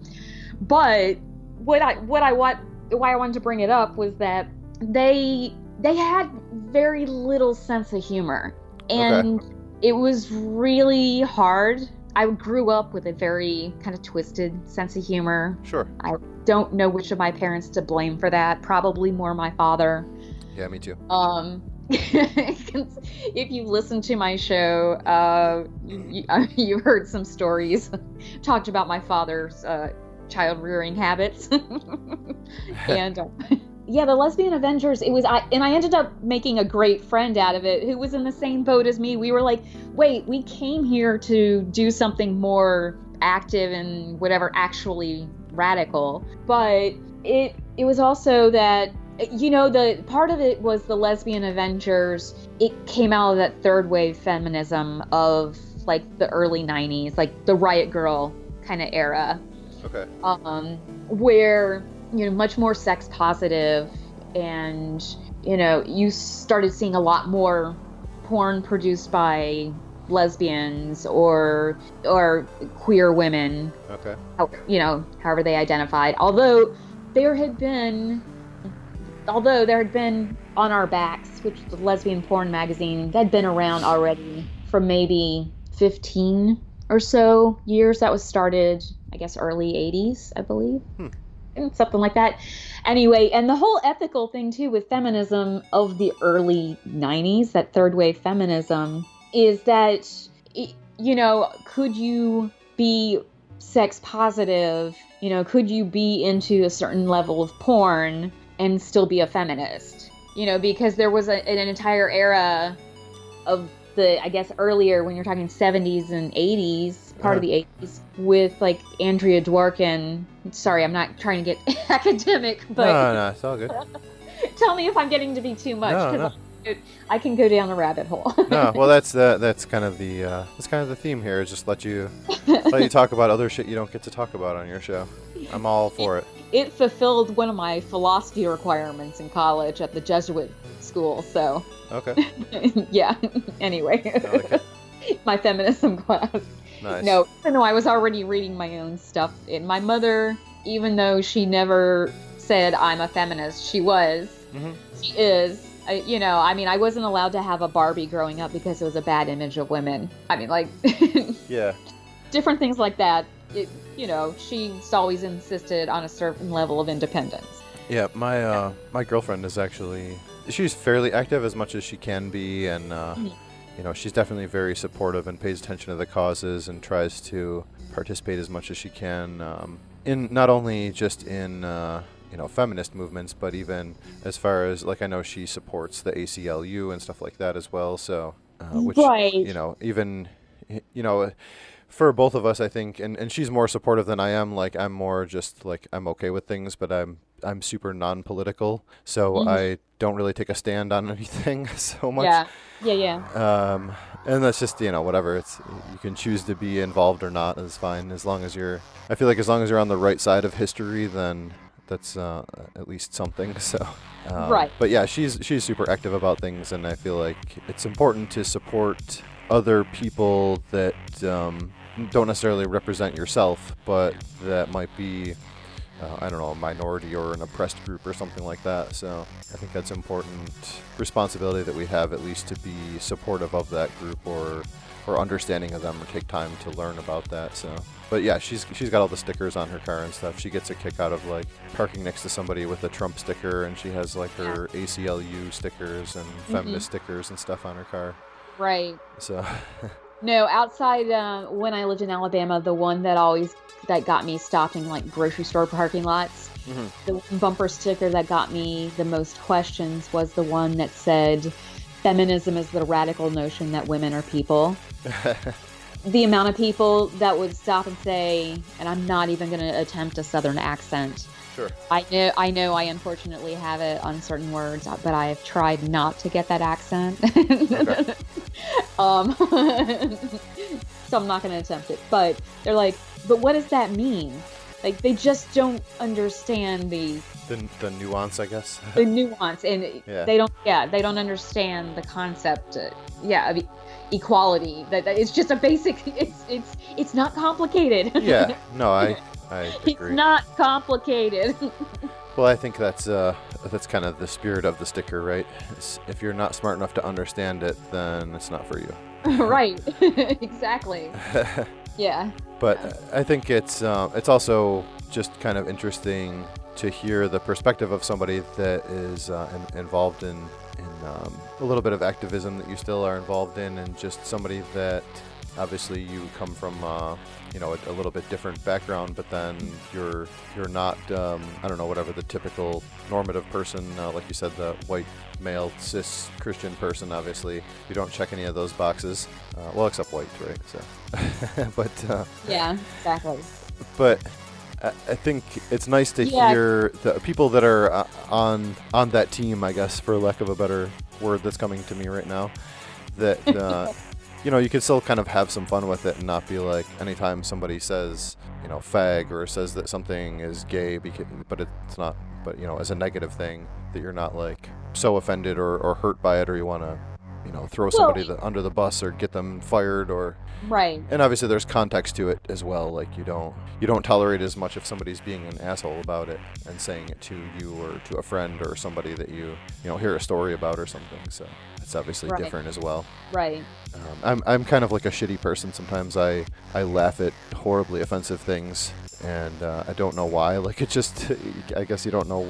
But what I what I want why I wanted to bring it up was that they they had very little sense of humor and it was really hard. I grew up with a very kind of twisted sense of humor. Sure. I don't know which of my parents to blame for that. Probably more my father. Yeah, me too. Um, if you listen to my show, uh, you, you've heard some stories talked about my father's uh, child rearing habits, and uh, yeah, the lesbian Avengers. It was I, and I ended up making a great friend out of it who was in the same boat as me. We were like, wait, we came here to do something more active and whatever, actually radical, but it it was also that you know the part of it was the lesbian avengers it came out of that third wave feminism of like the early 90s like the riot grrrl kind of era Okay. um where you know much more sex positive and you know you started seeing a lot more porn produced by lesbians or or queer women Okay. how, you know, however they identified. Although there had been, although there had been on our backs, which a lesbian porn magazine, that had been around already for maybe 15 or so years. That was started, I guess, early 80s, I believe. Hmm. Something like that. Anyway, and the whole ethical thing too with feminism of the early 90s, that third wave feminism, is that, you know, could you be sex positive you know could you be into a certain level of porn and still be a feminist you know because there was a, an entire era of the i guess earlier when you're talking 70s and 80s part of the 80s with like andrea dworkin sorry i'm not trying to get academic but no, no, it's all good. tell me if i'm getting to be too much No, 'cause no. I, can go down a rabbit hole no, well, that's the that's kind of the uh, that's kind of the theme here. Is just let you let you talk about other shit you don't get to talk about on your show. I'm all for it. it fulfilled one of my philosophy requirements in college at the jesuit school so Okay. yeah. anyway, like my feminism class. Nice. No, even though I was already reading my own stuff, and my mother, even though she never said I'm a feminist, she was. Mhm. She is. I, you know, I mean, I wasn't allowed to have a Barbie growing up because it was a bad image of women. I mean, like Yeah. different things like that. It, you know, she's always insisted on a certain level of independence. Yeah, my uh, my girlfriend is actually she's fairly active as much as she can be, and uh, Mhm. You know she's definitely very supportive and pays attention to the causes and tries to participate as much as she can um, in not only just in uh, you know feminist movements, but even as far as like I know she supports the ACLU and stuff like that as well. So uh, which Right. you know even you know for both of us i think and, and she's more supportive than i am like i'm more just like i'm okay with things but i'm i'm super non-political so Mhm. i don't really take a stand on anything so much Yeah. Yeah. Yeah. um, and that's just you know whatever it's you can choose to be involved or not is fine as long as you're i feel like as long as you're on the right side of history then that's uh, at least something so um, Right. but yeah she's she's super active about things and i feel like it's important to support other people that um, don't necessarily represent yourself but that might be uh, I don't know, a minority or an oppressed group or something like that. So I think that's important responsibility that we have, at least to be supportive of that group or or understanding of them or take time to learn about that. So, but yeah, she's she's got all the stickers on her car and stuff. She gets a kick out of like parking next to somebody with a Trump sticker, and she has like her ACLU stickers and feminist stickers and stuff on her car. Right. So No, outside uh, when I lived in Alabama, the one that always that got me stopped in like grocery store parking lots, Mhm. the bumper sticker that got me the most questions was the one that said, "Feminism is the radical notion that women are people." the amount of people that would stop and say, and I'm not even going to attempt a Southern accent. Sure. I know, I know, I unfortunately have it on certain words, but I have tried not to get that accent. Okay. um, so I'm not going to attempt it. But they're like, but what does that mean? Like they just don't understand the The, the nuance, I guess. the nuance, and Yeah. they don't. Yeah, they don't understand the concept. Uh, yeah, of equality. That, that it's just a basic. It's it's it's not complicated. yeah. No, I I it's not complicated. Well, I think that's uh, that's kind of the spirit of the sticker, right? It's, if you're not smart enough to understand it, then it's not for you. right. exactly. Yeah. but I think it's uh, it's also just kind of interesting to hear the perspective of somebody that is uh, in, involved in in um, a little bit of activism that you still are involved in, and just somebody that obviously you come from uh, you know a, a little bit different background, but then you're you're not um, I don't know whatever the typical normative person uh, like you said the white male cis Christian person obviously you don't check any of those boxes uh, well except white right so but uh, Yeah. Exactly. but I think it's nice to Yeah. hear the people that are uh, on on that team, I guess, for lack of a better word that's coming to me right now, that uh, you know you can still kind of have some fun with it and not be like anytime somebody says you know fag or says that something is gay, but it's not, but you know as a negative thing that you're not like so offended or, or hurt by it or you want to you know throw somebody the, under the bus or get them fired or Right. and obviously there's context to it as well like you don't you don't tolerate as much if somebody's being an asshole about it and saying it to you or to a friend or somebody that you you know hear a story about or something so it's obviously Right. different as well Right. um, I'm, I'm kind of like a shitty person sometimes i i laugh at horribly offensive things and uh, i don't know why like it just i guess you don't know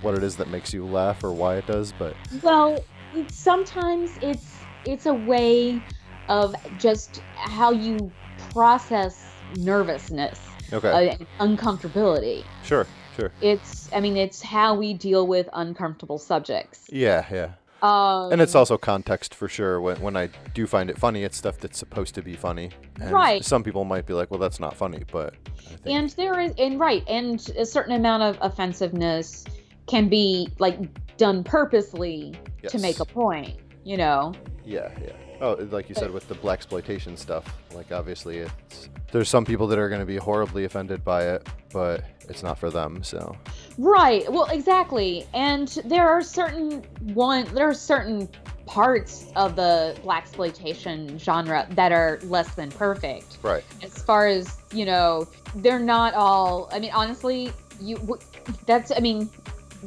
what it is that makes you laugh or why it does but Well, sometimes it's it's a way of just how you process nervousness okay uh, uncomfortability. sure sure It's I mean it's how we deal with uncomfortable subjects. yeah yeah Um, And it's also context for sure. When, when I do find it funny, it's stuff that's supposed to be funny. And Right. Some people might be like, well, that's not funny, but I think, and there is and right and a certain amount of offensiveness can be like done purposely to make a point. You know. yeah, yeah. Oh, like you said with the blaxploitation stuff, like obviously it's there's some people that are going to be horribly offended by it, but it's not for them. So Right. Well, exactly. And there are certain one there are certain parts of the blaxploitation genre that are less than perfect. right, As far as, you know, they're not all I mean, honestly, you that's I mean,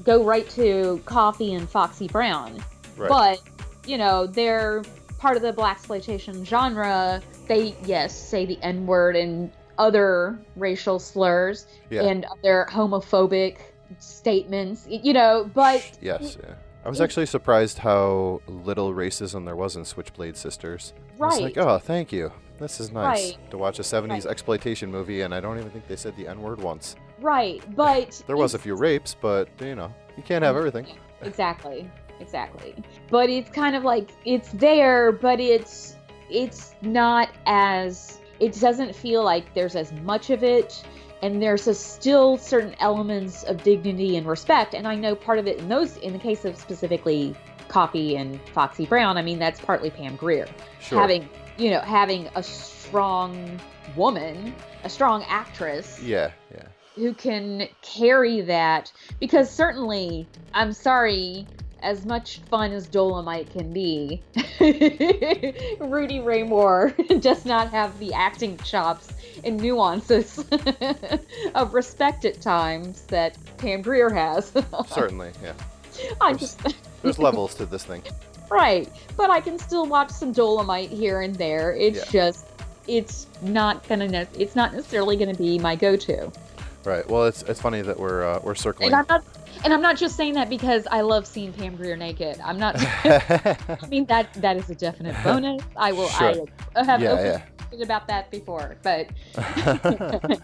go right to Coffy and Foxy Brown. right, But, you know, they're part of the blaxploitation genre. They yes, say the N-word and other racial slurs yeah, and other homophobic statements, you know, but yes, yeah. I was actually surprised how little racism there was in Switchblade Sisters. I was right. like, oh, thank you. This is nice Right. to watch a 70s Right. exploitation movie, and I don't even think they said the N word once. Right, but There was a few rapes, but you know, you can't have everything. Exactly. Exactly. But it's kind of like it's there, but it's it's not as it doesn't feel like there's as much of it and there's a still certain elements of dignity and respect and I know part of it in those in the case of specifically Coffy and Foxy Brown, I mean that's partly Pam Grier. Sure. Having, you know, having a strong woman, a strong actress Yeah, yeah. who can carry that because certainly i'm sorry as much fun as dolemite can be rudy ray moore does not have the acting chops and nuances of respect at times that pam grier has Certainly, yeah. i'm just There's levels to this thing. right but i can still watch some dolemite here and there it's Yeah. just it's not gonna ne- it's not necessarily gonna be my go-to Right. Well, it's it's funny that we're uh, we're circling. And I'm not and I'm not just saying that because I love seeing Pam Grier naked. I'm not I mean that that is a definite bonus. I will Sure. I have Yeah, yeah. about that before, but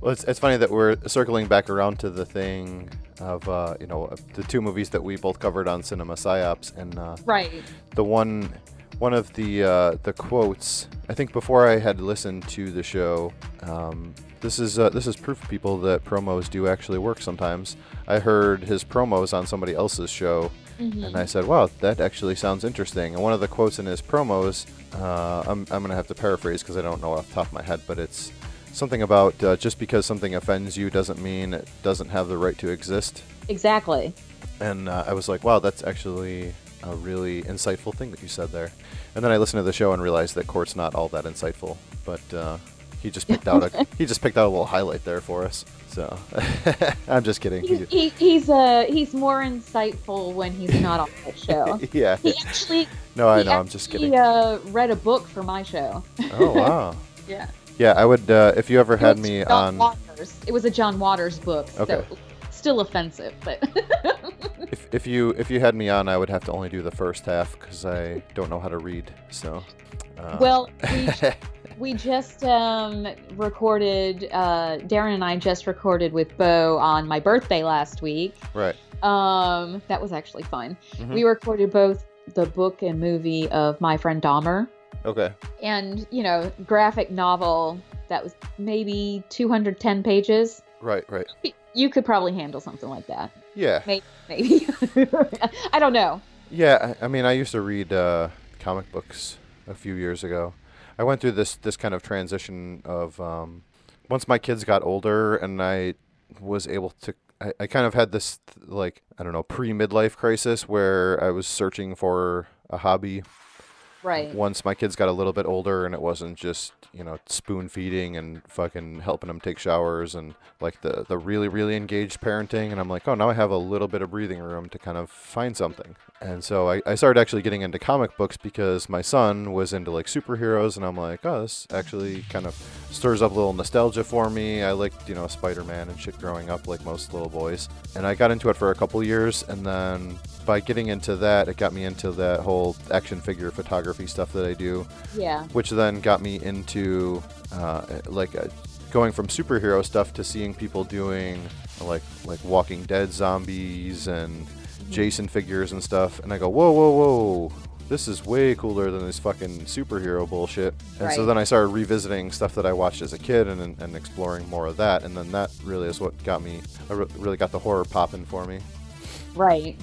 well, it's, it's funny that we're circling back around to the thing of uh, you know the two movies that we both covered on Cinema Psyops, and uh, right. the one one of the uh, the quotes. I think before I had listened to the show, um, this is uh, this is proof, people, that promos do actually work sometimes. I heard his promos on somebody else's show, Mhm. and I said, "Wow, that actually sounds interesting." And one of the quotes in his promos, uh, I'm I'm gonna have to paraphrase because I don't know off the top of my head, but it's something about uh, just because something offends you doesn't mean it doesn't have the right to exist. Exactly. And uh, I was like, wow, that's actually a really insightful thing that you said there. And then I listened to the show and realized that Court's not all that insightful, but uh, he just picked out a he just picked out a little highlight there for us. So I'm just kidding. He's, He- he, he's uh he's more insightful when he's not on the show. yeah. He actually No, I he know. I'm just kidding. uh, read a book for my show. Oh wow. Yeah. Yeah, I would. Uh, if you ever had me John on, Waters. It was a John Waters book. Okay. So still offensive, but if, if you if you had me on, I would have to only do the first half because I don't know how to read. So. Uh, well, we we just um, recorded. Uh, Darren and I just recorded with Bo on my birthday last week. right. Um, that was actually fun. Mhm. We recorded both the book and movie of My Friend Dahmer, Okay. and you know, graphic novel that was maybe 210 pages. Right. Right. You could probably handle something like that. Yeah. Maybe. Maybe. I don't know. Yeah. I, I mean, I used to read uh, comic books a few years ago. I went through this this kind of transition of um, once my kids got older and I was able to. I, I kind of had this like I don't know pre midlife crisis where I was searching for a hobby Right. once my kids got a little bit older and it wasn't just you know spoon feeding and fucking helping them take showers and like the the really really engaged parenting and i'm like oh now i have a little bit of breathing room to kind of find something. And so i, I started actually getting into comic books because my son was into like superheroes and i'm like oh this actually kind of stirs up a little nostalgia for me. I liked you know spider-man and shit growing up like most little boys. And i got into it for a couple years and then by getting into that it got me into that whole action figure photography stuff that i do Yeah. which then got me into uh, like uh, going from superhero stuff to seeing people doing like like Walking Dead zombies and Jason figures and stuff, and I go, whoa, whoa, whoa. This is way cooler than this fucking superhero bullshit. And so then I started revisiting stuff that I watched as a kid and, and, exploring more of that. And then that really is what got me, re- really got the horror popping for me. Right.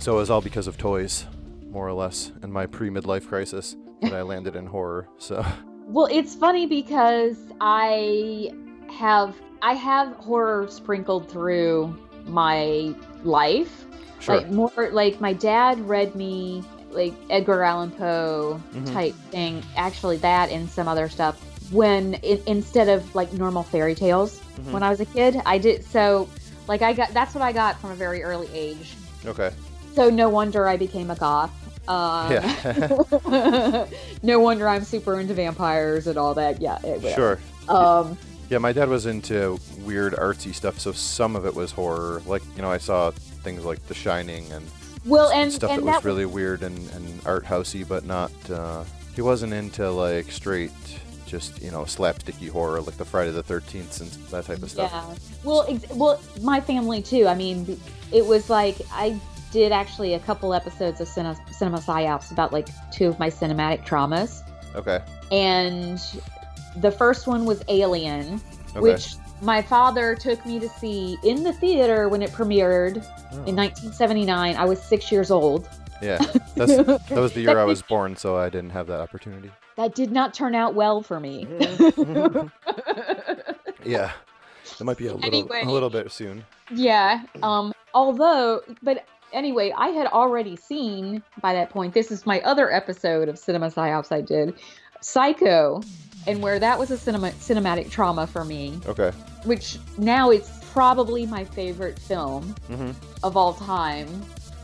So it was all because of toys, more or less, in my pre midlife crisis that I landed in horror. So. Well, it's funny because I have I have horror sprinkled through my life. Sure. Like more like my dad read me like Edgar Allan Poe Mhm. type thing. Actually, that and some other stuff. When i instead of like normal fairy tales Mhm. when I was a kid, I did so. Like I got that's what I got from a very early age. Okay. So no wonder I became a goth. Um, Yeah. no wonder I'm super into vampires and all that. Yeah. it- sure. Um, Yeah, my dad was into weird artsy stuff, so some of it was horror. Like, you know, I saw things like The Shining and well, and stuff and that that was really weird and, and art housey, but not. Uh, he wasn't into like straight, just you know, slapsticky horror like the Friday the Thirteenth and that type of stuff. Yeah. Well, ex- well, my family too. I mean, it was like I did actually a couple episodes of Cinema, Cinema Psyops about like two of my cinematic traumas, Okay. and the first one was Alien, Okay. which my father took me to see in the theater when it premiered Oh, in 1979. I was six years old. yeah, that's that was the year That I did- was born, so I didn't have that opportunity. That did not turn out well for me. Yeah, it might be a little Anyway. a little bit soon. Yeah. Um. Although, but anyway, I had already seen by that point. This is my other episode of Cinema Psyops I did, Psycho, and where that was a cinema cinematic trauma for me. Okay. Which now it's probably my favorite film hmm of all time,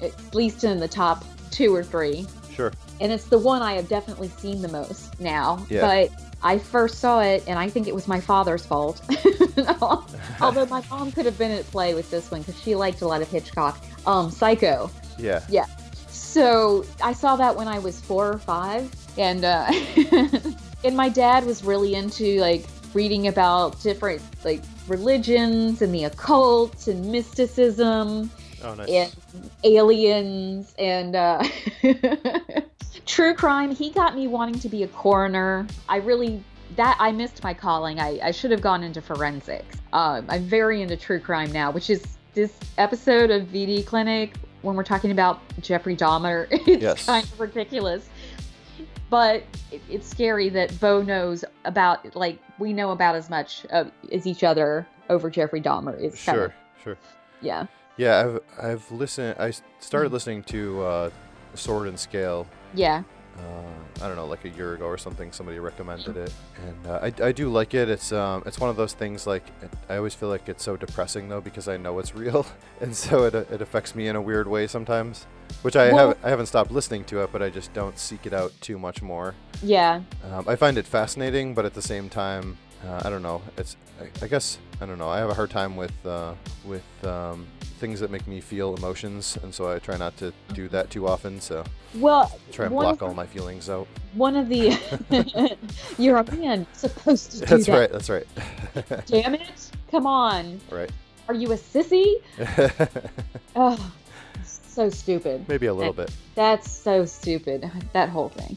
at least in the top two or three. Sure. And it's the one I have definitely seen the most now. Yeah. But I first saw it, and I think it was my father's fault. Although my mom could have been at play with this one because she liked a lot of Hitchcock. Um, Psycho. Yeah. Yeah. So I saw that when I was four or five, and uh, and my dad was really into like reading about different like religions and the occult and mysticism Oh, nice. and aliens and uh, true crime. He got me wanting to be a coroner. I really that I missed my calling. I, I should have gone into forensics. Um, I'm very into true crime now, which is this episode of VD Clinic when we're talking about Jeffrey Dahmer. It's Yes. kind of ridiculous. But it, it's scary that Bo knows about, like, we know about as much of, as each other over Jeffrey Dahmer. Kind Sure. of, Sure. yeah. Yeah, I've I've listened. I started listening to uh, Sword and Scale, Yeah. uh, I don't know, like a year ago or something. Somebody recommended it, and uh, I, I do like it. It's um, it's one of those things like it, I always feel like it's so depressing though because I know it's real, and so it, it affects me in a weird way sometimes. Which I Well- have I haven't stopped listening to it, but I just don't seek it out too much more. Yeah. Um, I find it fascinating, but at the same time, uh, I don't know. It's I, I guess I don't know. I have a hard time with uh, with um, things that make me feel emotions, and so I try not to do that too often. So Well, try and block of, all my feelings out. one of the you're a man supposed to do That's that. right. That's right. Damn it! Come on. right. Are you a sissy? Oh, so stupid. Maybe a little bit. That's so stupid. That whole thing.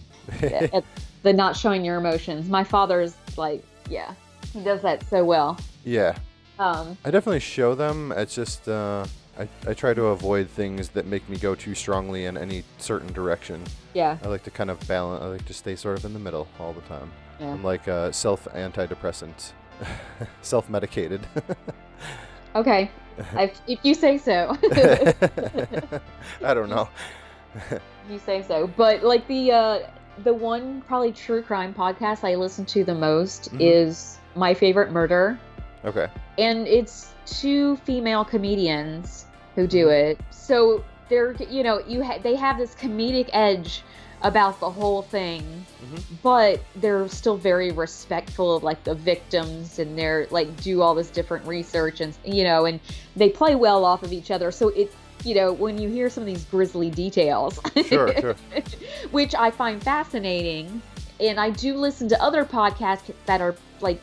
The not showing your emotions. My father's like, yeah, he does that so well. yeah, Um, I definitely show them. It's just uh, I I try to avoid things that make me go too strongly in any certain direction. yeah, I like to kind of balance. I like to stay sort of in the middle all the time. yeah. I'm like uh, self antidepressant, self medicated. Okay, I, if you say so. I don't know. you say so. But like the uh, the one probably true crime podcast I listen to the most Mhm. is My Favorite Murder, Okay. and it's two female comedians who do it. So they're you know you ha- they have this comedic edge about the whole thing Mhm. but they're still very respectful of like the victims and they're like do all this different research and you know and they play well off of each other so it you know when you hear some of these grisly details Sure, sure. which i find fascinating and i do listen to other podcasts that are like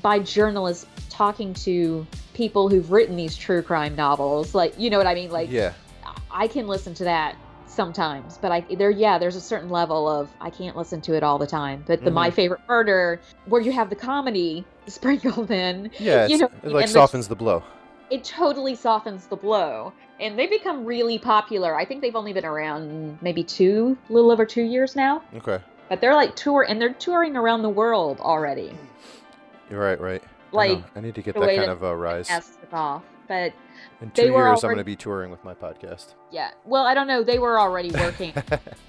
by journalists talking to people who've written these true crime novels like you know what i mean like yeah. I can listen to that sometimes, but I there yeah, there's a certain level of I can't listen to it all the time. But the Mhm. My Favorite Murder, where you have the comedy sprinkled in, Yeah. you know, it like and the- softens the blow. It totally softens the blow. And they become really popular. I think they've only been around maybe two, a little over two years now. Okay. But they're like tour and they're touring around the world already. You're right. Right. Like know. I need to get that kind of a rise. Off. But In they two were years, I'm going to be touring with my podcast. yeah, well, I don't know. They were already working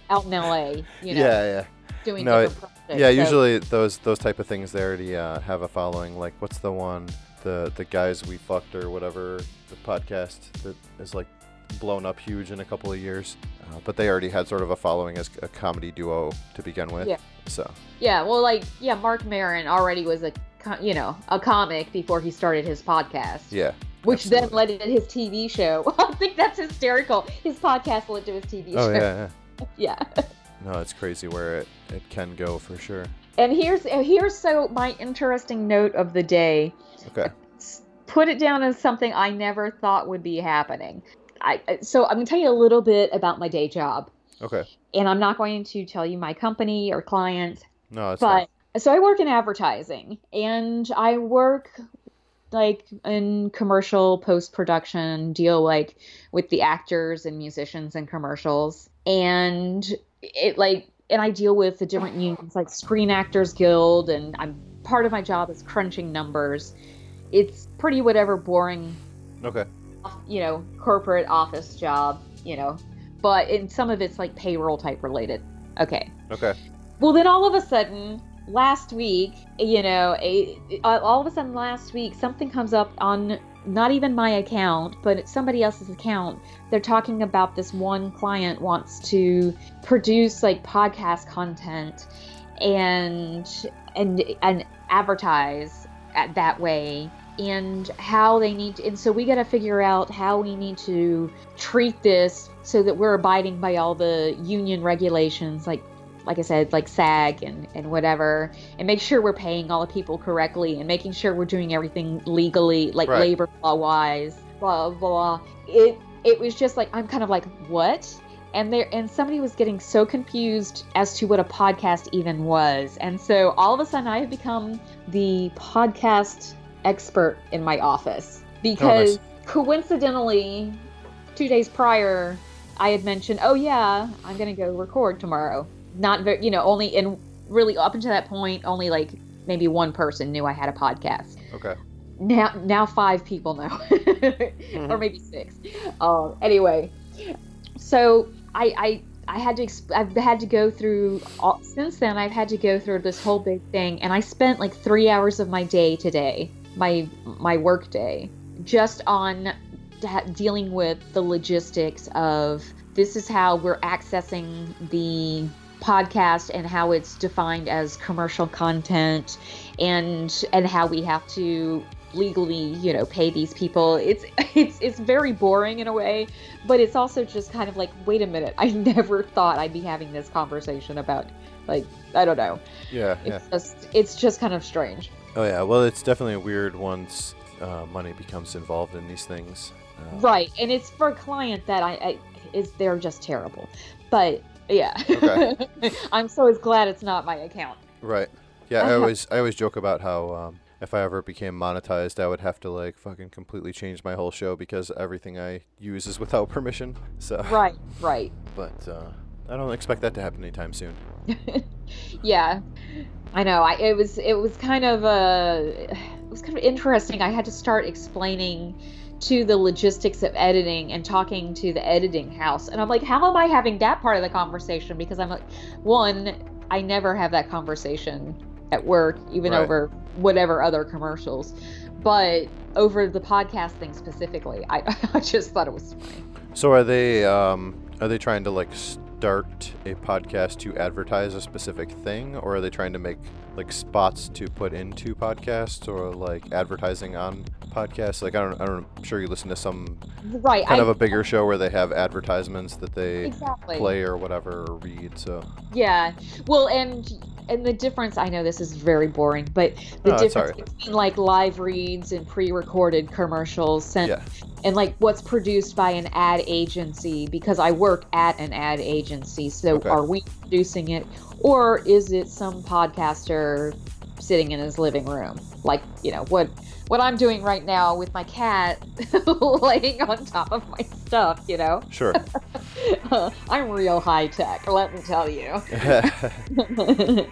out in LA, you know, yeah. Yeah. doing No, different projects. Yeah, so- usually those those type of things they already uh, have a following. Like, what's the one, the the guys we fucked or whatever, the podcast that is like blown up huge in a couple of years. Uh, but they already had sort of a following as a comedy duo to begin with. Yeah. So Yeah, well, like, yeah, Marc Maron already was a, you know, a comic before he started his podcast, yeah, which then led to his TV show. I think that's hysterical. His podcast led to his TV oh show. yeah, yeah. Yeah. No, it's crazy where it it can go for sure. And here's here's so my interesting note of the day. Okay. Put it down as something I never thought would be happening. I so I'm gonna tell you a little bit about my day job, Okay. and I'm not going to tell you my company or client. No, it's but so I work in advertising and I work like in commercial post production, deal like with the actors and musicians and commercials. And it like and I deal with the different unions like Screen Actors Guild and I'm part of my job is crunching numbers. It's pretty whatever boring okay. you know, corporate office job, you know. But in some of it's like payroll type related. Okay. Okay. Well, then all of a sudden, last week, you know, a, all of a sudden last week, something comes up on not even my account, but somebody else's account. They're talking about this one client wants to produce like podcast content and and and advertise at that way and how they need to, and so we got to figure out how we need to treat this so that we're abiding by all the union regulations like like I said, like SAG and, and whatever, and make sure we're paying all the people correctly and making sure we're doing everything legally, like Right. labor law wise, blah blah. It it was just like I'm kind of like what, and there and somebody was getting so confused as to what a podcast even was, and so all of a sudden I have become the podcast expert in my office because oh, coincidentally, two days prior, I had mentioned, oh yeah, I'm gonna go record tomorrow. Not very, you know, only in really up until that point, only like maybe one person knew I had a podcast. Okay. Now, now five people know, or maybe six. Um, anyway, so I, I I had to exp- I've had to go through all, since then I've had to go through this whole big thing and I spent like 3 hours of my day today, my my work day, just on dealing with the logistics of this is how we're accessing the podcast and how it's defined as commercial content and and how we have to legally you know pay these people it's it's it's very boring in a way but it's also just kind of like wait a minute i never thought i'd be having this conversation about like i don't know Yeah, yeah. it's just it's just kind of strange Oh yeah. Well, it's definitely weird once uh, money becomes involved in these things. Uh, right and it's for a client that i, I is they're just terrible but yeah Okay. i'm so as glad it's not my account Right. Yeah. I Uh-huh. always I always joke about how um, if I ever became monetized, I would have to like fucking completely change my whole show because everything I use is without permission. So. right right But uh, I don't expect that to happen anytime soon. yeah i know i it was it was kind of uh it was kind of interesting i had to start explaining to the logistics of editing and talking to the editing house. And i'm like how am i having that part of the conversation? Because i'm like one i never have that conversation at work even Right. over whatever other commercials. But over the podcast thing specifically i, I just thought it was funny. So are they um, are they trying to like start a podcast to advertise a specific thing, or are they trying to make like spots to put into podcasts, or like advertising on podcasts? Like I don't, I don't, I'm sure you listen to some right kind I, of a bigger show where they have advertisements that they exactly play or whatever or read. So Yeah. Well, and and the difference I know this is very boring, but the it's difference between like live reads and pre-recorded commercials sent Yeah. and like what's produced by an ad agency because I work at an ad agency. So Okay. are we producing it or is it some podcaster sitting in his living room? Like, you know, what what I'm doing right now with my cat laying on top of my stuff, you know? sure. I'm real high tech, let me tell you. no,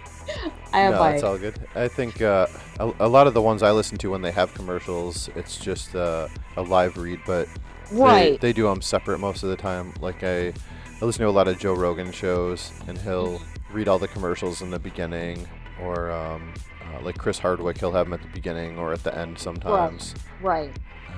I have my it's all good. I think uh, a, a lot of the ones I listen to when they have commercials, it's just uh, a live read, but they- They, do them separate most of the time. Like I, I listen to a lot of Joe Rogan shows, and he'll read all the commercials in the beginning, or um, uh, like Chris Hardwick, he'll have them at the beginning or at the end sometimes. right.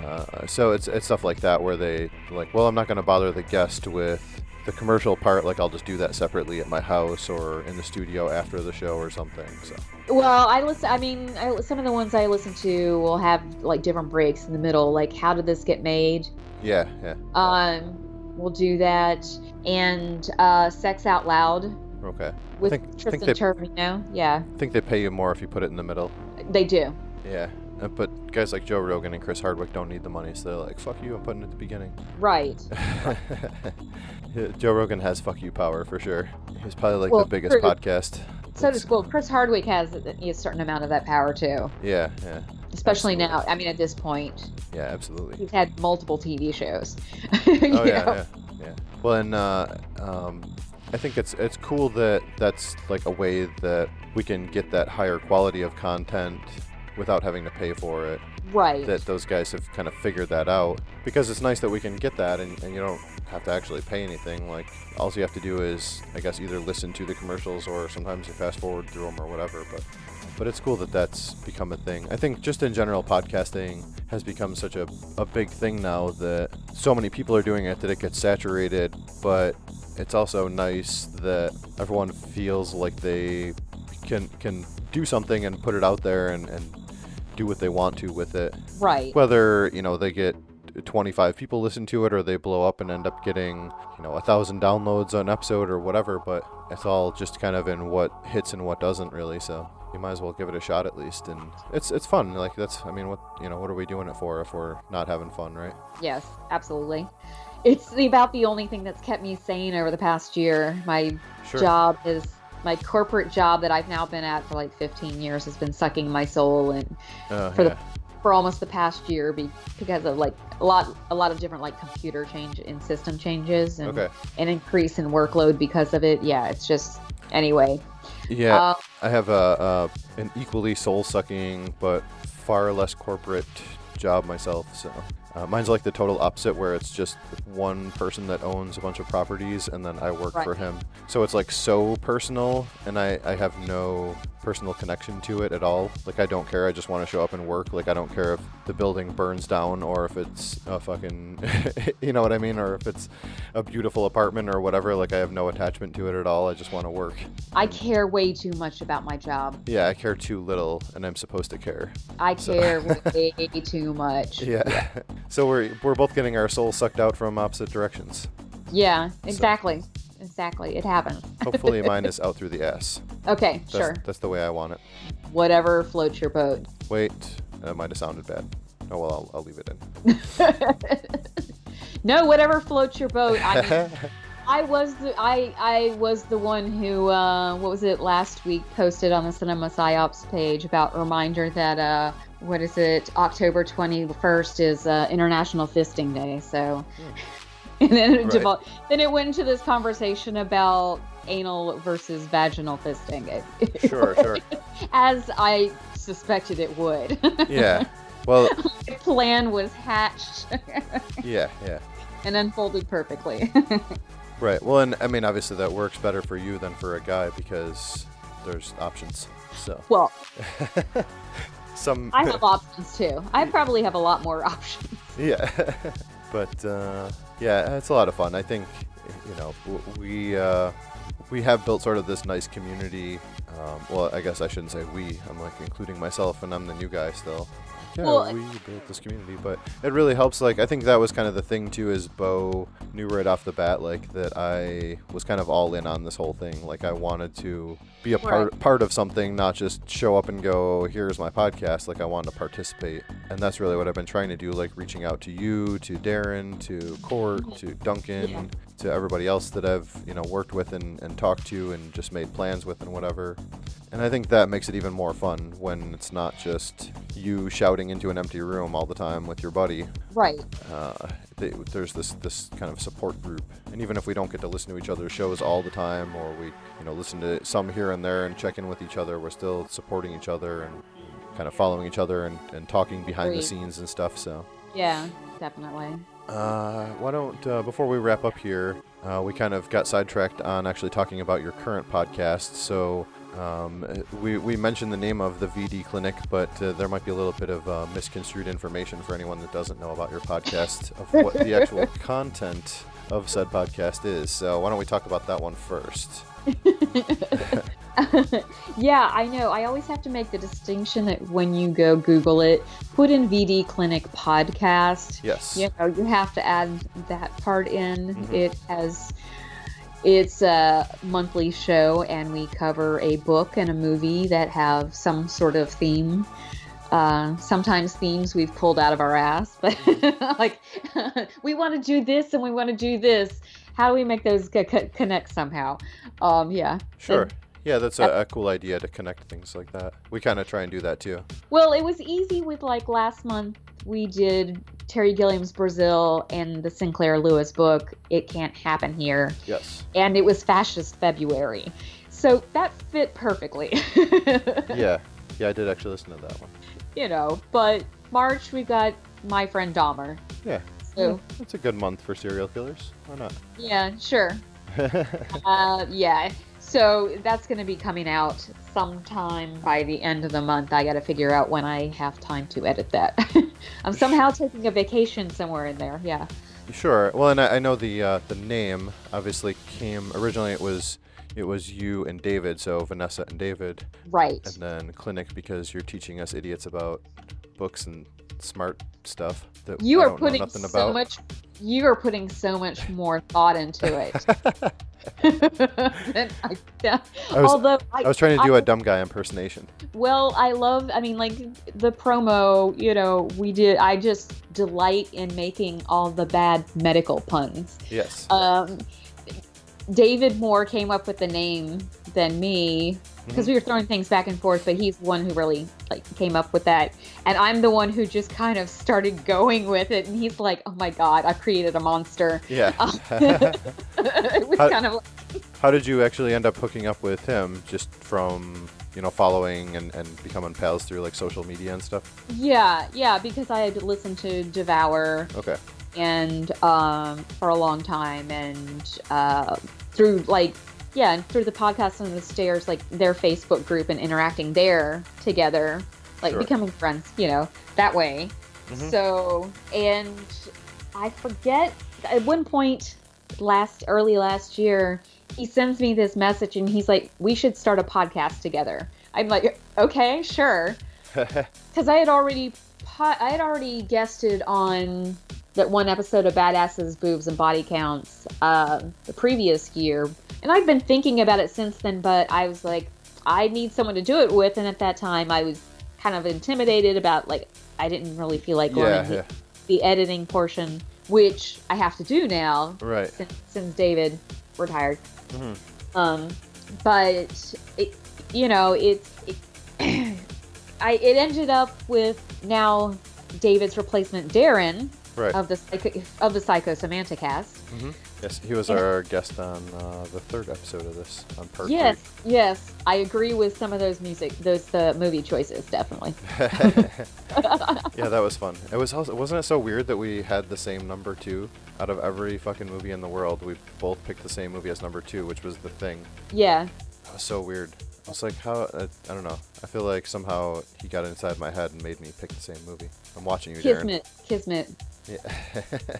Uh, so it's it's stuff like that where they like, well, I'm not going to bother the guest with the commercial part. Like I'll just do that separately at my house or in the studio after the show or something. So Well, I listen. I mean, I, some of the ones I listen to will have like different breaks in the middle, like how did this get made? yeah, yeah, Um, we'll do that, and uh, Sex Out Loud okay. With think- I think Tristan they- Taormino. Yeah, I think they pay you more if you put it in the middle. they do. Yeah, uh, but guys like Joe Rogan and Chris Hardwick don't need the money, so they're like, "Fuck you, I'm putting it at the beginning." Right. Joe Rogan has "fuck you" power for sure. He's probably like Well, the biggest podcast. So does well, Chris Hardwick has a, a certain amount of that power too, Yeah, yeah, especially Absolutely. now. I mean, at this point, yeah, absolutely. he's had multiple TV shows. Oh yeah, yeah, yeah. Well, and uh, um, I think it's it's cool that that's like a way that we can get that higher quality of content without having to pay for it. Right. That those guys have kind of figured that out because it's nice that we can get that and, and you don't have to actually pay anything. Like all you have to do is, I guess, either listen to the commercials or sometimes you fast forward through them or whatever. But but it's cool that that's become a thing. I think just in general, podcasting has become such a, a big thing now that so many people are doing it that it gets saturated. But it's also nice that everyone feels like they can can do something and put it out there and, and do what they want to with it. right. Whether you know they get 25 people listen to it or they blow up and end up getting you know a thousand downloads on an episode or whatever but it's all just kind of in what hits and what doesn't really so you might as well give it a shot at least and it's it's fun like that's i mean what you know what are we doing it for if we're not having fun right Yes, absolutely. It's about the only thing that's kept me sane over the past year. My sure job is my corporate job that I've now been at for like 15 years has been sucking my soul and uh, for the- for almost the past year be, because of like a lot a lot of different like computer change and system changes and okay an increase in workload because of it. Yeah, it's just anyway. yeah Uh, i have a, a an equally soul-sucking but far less corporate job myself, so uh, mine's like the total opposite, where it's just one person that owns a bunch of properties, and then I work for him. So it's like so personal, and I I have no personal connection to it at all. Like I don't care. I just want to show up and work. Like I don't care if the building burns down or if it's a fucking, you know what I mean, or if it's a beautiful apartment or whatever. Like I have no attachment to it at all. I just want to work. I care way too much about my job. Yeah, I care too little, and I'm supposed to care. I So- care way too much. Yeah. so we're we're both getting our souls sucked out from opposite directions. Yeah, exactly. Exactly. It happens. Hopefully, mine is out through the ass. Okay, That's, sure. That's the way I want it. Whatever floats your boat. Wait, that might have sounded bad. Oh well, I'll, I'll leave it in. no, whatever floats your boat. I mean, I was the I I was the one who uh, what was it last week posted on the Cinema Psyops page about reminder that uh what is it October twenty first is uh, International Fisting Day. So and then it Right. then it went into this conversation about anal versus vaginal fisting. sure, sure. As I suspected it would. Yeah. Well, the plan was hatched yeah, yeah. and unfolded perfectly. Right. Well, and I mean, obviously, that works better for you than for a guy because there's options. So well, some. I have options too. I probably have a lot more options. Yeah, but uh, yeah, it's a lot of fun. I think you know we uh, we have built sort of this nice community. Um, well, I guess I shouldn't say we. I'm like including myself, and I'm the new guy still. Yeah, Well, we built this community, but it really helps. Like I think that was kind of the thing too. Is Bo knew right off the bat, like that I was kind of all in on this whole thing. Like I wanted to be a part part of something, not just show up and go, "Here's my podcast." Like I wanted to participate, and that's really what I've been trying to do. Like reaching out to you, to Darren, to Court, to Duncan, Yeah. To everybody else that I've you know worked with and, and talked to and just made plans with and whatever. And I think that makes it even more fun when it's not just you shouting into an empty room all the time with your buddy. Right. Uh, th- there's this this kind of support group, and even if we don't get to listen to each other's shows all the time, or we you know listen to some here and there and check in with each other, we're still supporting each other and kind of following each other and, and talking behind the scenes and stuff. So. Yeah, definitely. Uh, why don't uh, before we wrap up here, uh, we kind of got sidetracked on actually talking about your current podcast. So um, we we mentioned the name of the VD Clinic, but uh, there might be a little bit of uh, misconstrued information for anyone that doesn't know about your podcast of what the actual content of said podcast is. So why don't we talk about that one first? yeah, I know. I always have to make the distinction that when you go Google it, put in VD Clinic podcast. Yes. You know, you have to add that part in. Mhm. It has. It's a monthly show, and we cover a book and a movie that have some sort of theme. Uh, sometimes themes we've pulled out of our ass, but like we want to do this and we want to do this. How do we make those co- co- connect somehow? Um, yeah. Sure. Yeah, that's a, a cool idea to connect things like that. We kind of try and do that too. Well, it was easy with like last month we did Terry Gilliam's Brazil and the Sinclair Lewis book, It Can't Happen Here, Yes. and it was Fascist February. So that fit perfectly. Yeah. Yeah, I did actually listen to that one. You know, but March we got My Friend Dahmer. Yeah. So, It's a good month for serial killers. Why not? yeah, sure. Uh, yeah. So that's going to be coming out sometime by the end of the month. I got to figure out when I have time to edit that. I'm somehow taking a vacation somewhere in there. Yeah. Sure. Well, and I, I know the uh, the name obviously came originally. It was it was you and David, so Vanessa and David, Right. and then clinic because you're teaching us idiots about books and smart stuff that You I are putting so about. much. You are putting so much more thought into it. I, I was- although I, I was trying to do a dumb guy impersonation. Well, I love. I mean, like the promo. You know, we did. I just delight in making all the bad medical puns. Yes. Um, David Moore came up with the name than me because Mm-hmm. we were throwing things back and forth, but he's the one who really like came up with that, and I'm the one who just kind of started going with it. And he's like, "Oh my god, I created a monster." yeah. it was How- kind of like, How did you actually end up hooking up with him? Just from you know following and, and becoming pals through like social media and stuff. Yeah, yeah, because I had listened to Devour Okay. And um, for a long time, and uh, through like yeah, and through the podcast and the stairs, like their Facebook group and interacting there together, like Sure. becoming friends, you know, that way. Mhm. So, and I forget at one point last early last year, he sends me this message and he's like, "We should start a podcast together." I'm like, "Okay, sure." because I had already po- I had already guested on that one episode of Badasses, Boobs, and Body Counts uh, the previous year, and I've been thinking about it since then. But I was like, I need someone to do it with, and at that time I was kind of intimidated about like I didn't really feel like yeah, learning yeah. the, the editing portion, which I have to do now Right. since, since David retired. Mhm. Um, but it, you know, it's it, I it ended up with now David's replacement, Darren Right. of the psycho, of the Psychosemantic cast. hmm Yes, he was our guest on uh, the third episode of this on part Yes, yes, I agree with some of those music, those uh, movie choices, definitely. yeah, that was fun. It was also, wasn't it so weird that we had the same number two out of every fucking movie in the world? We both picked the same movie as number two, which was The Thing. Yeah, That was so weird. I was like, how? Uh, I don't know. I feel like somehow he got inside my head and made me pick the same movie. I'm watching you, Darren. Kismet, Kismet. Yeah.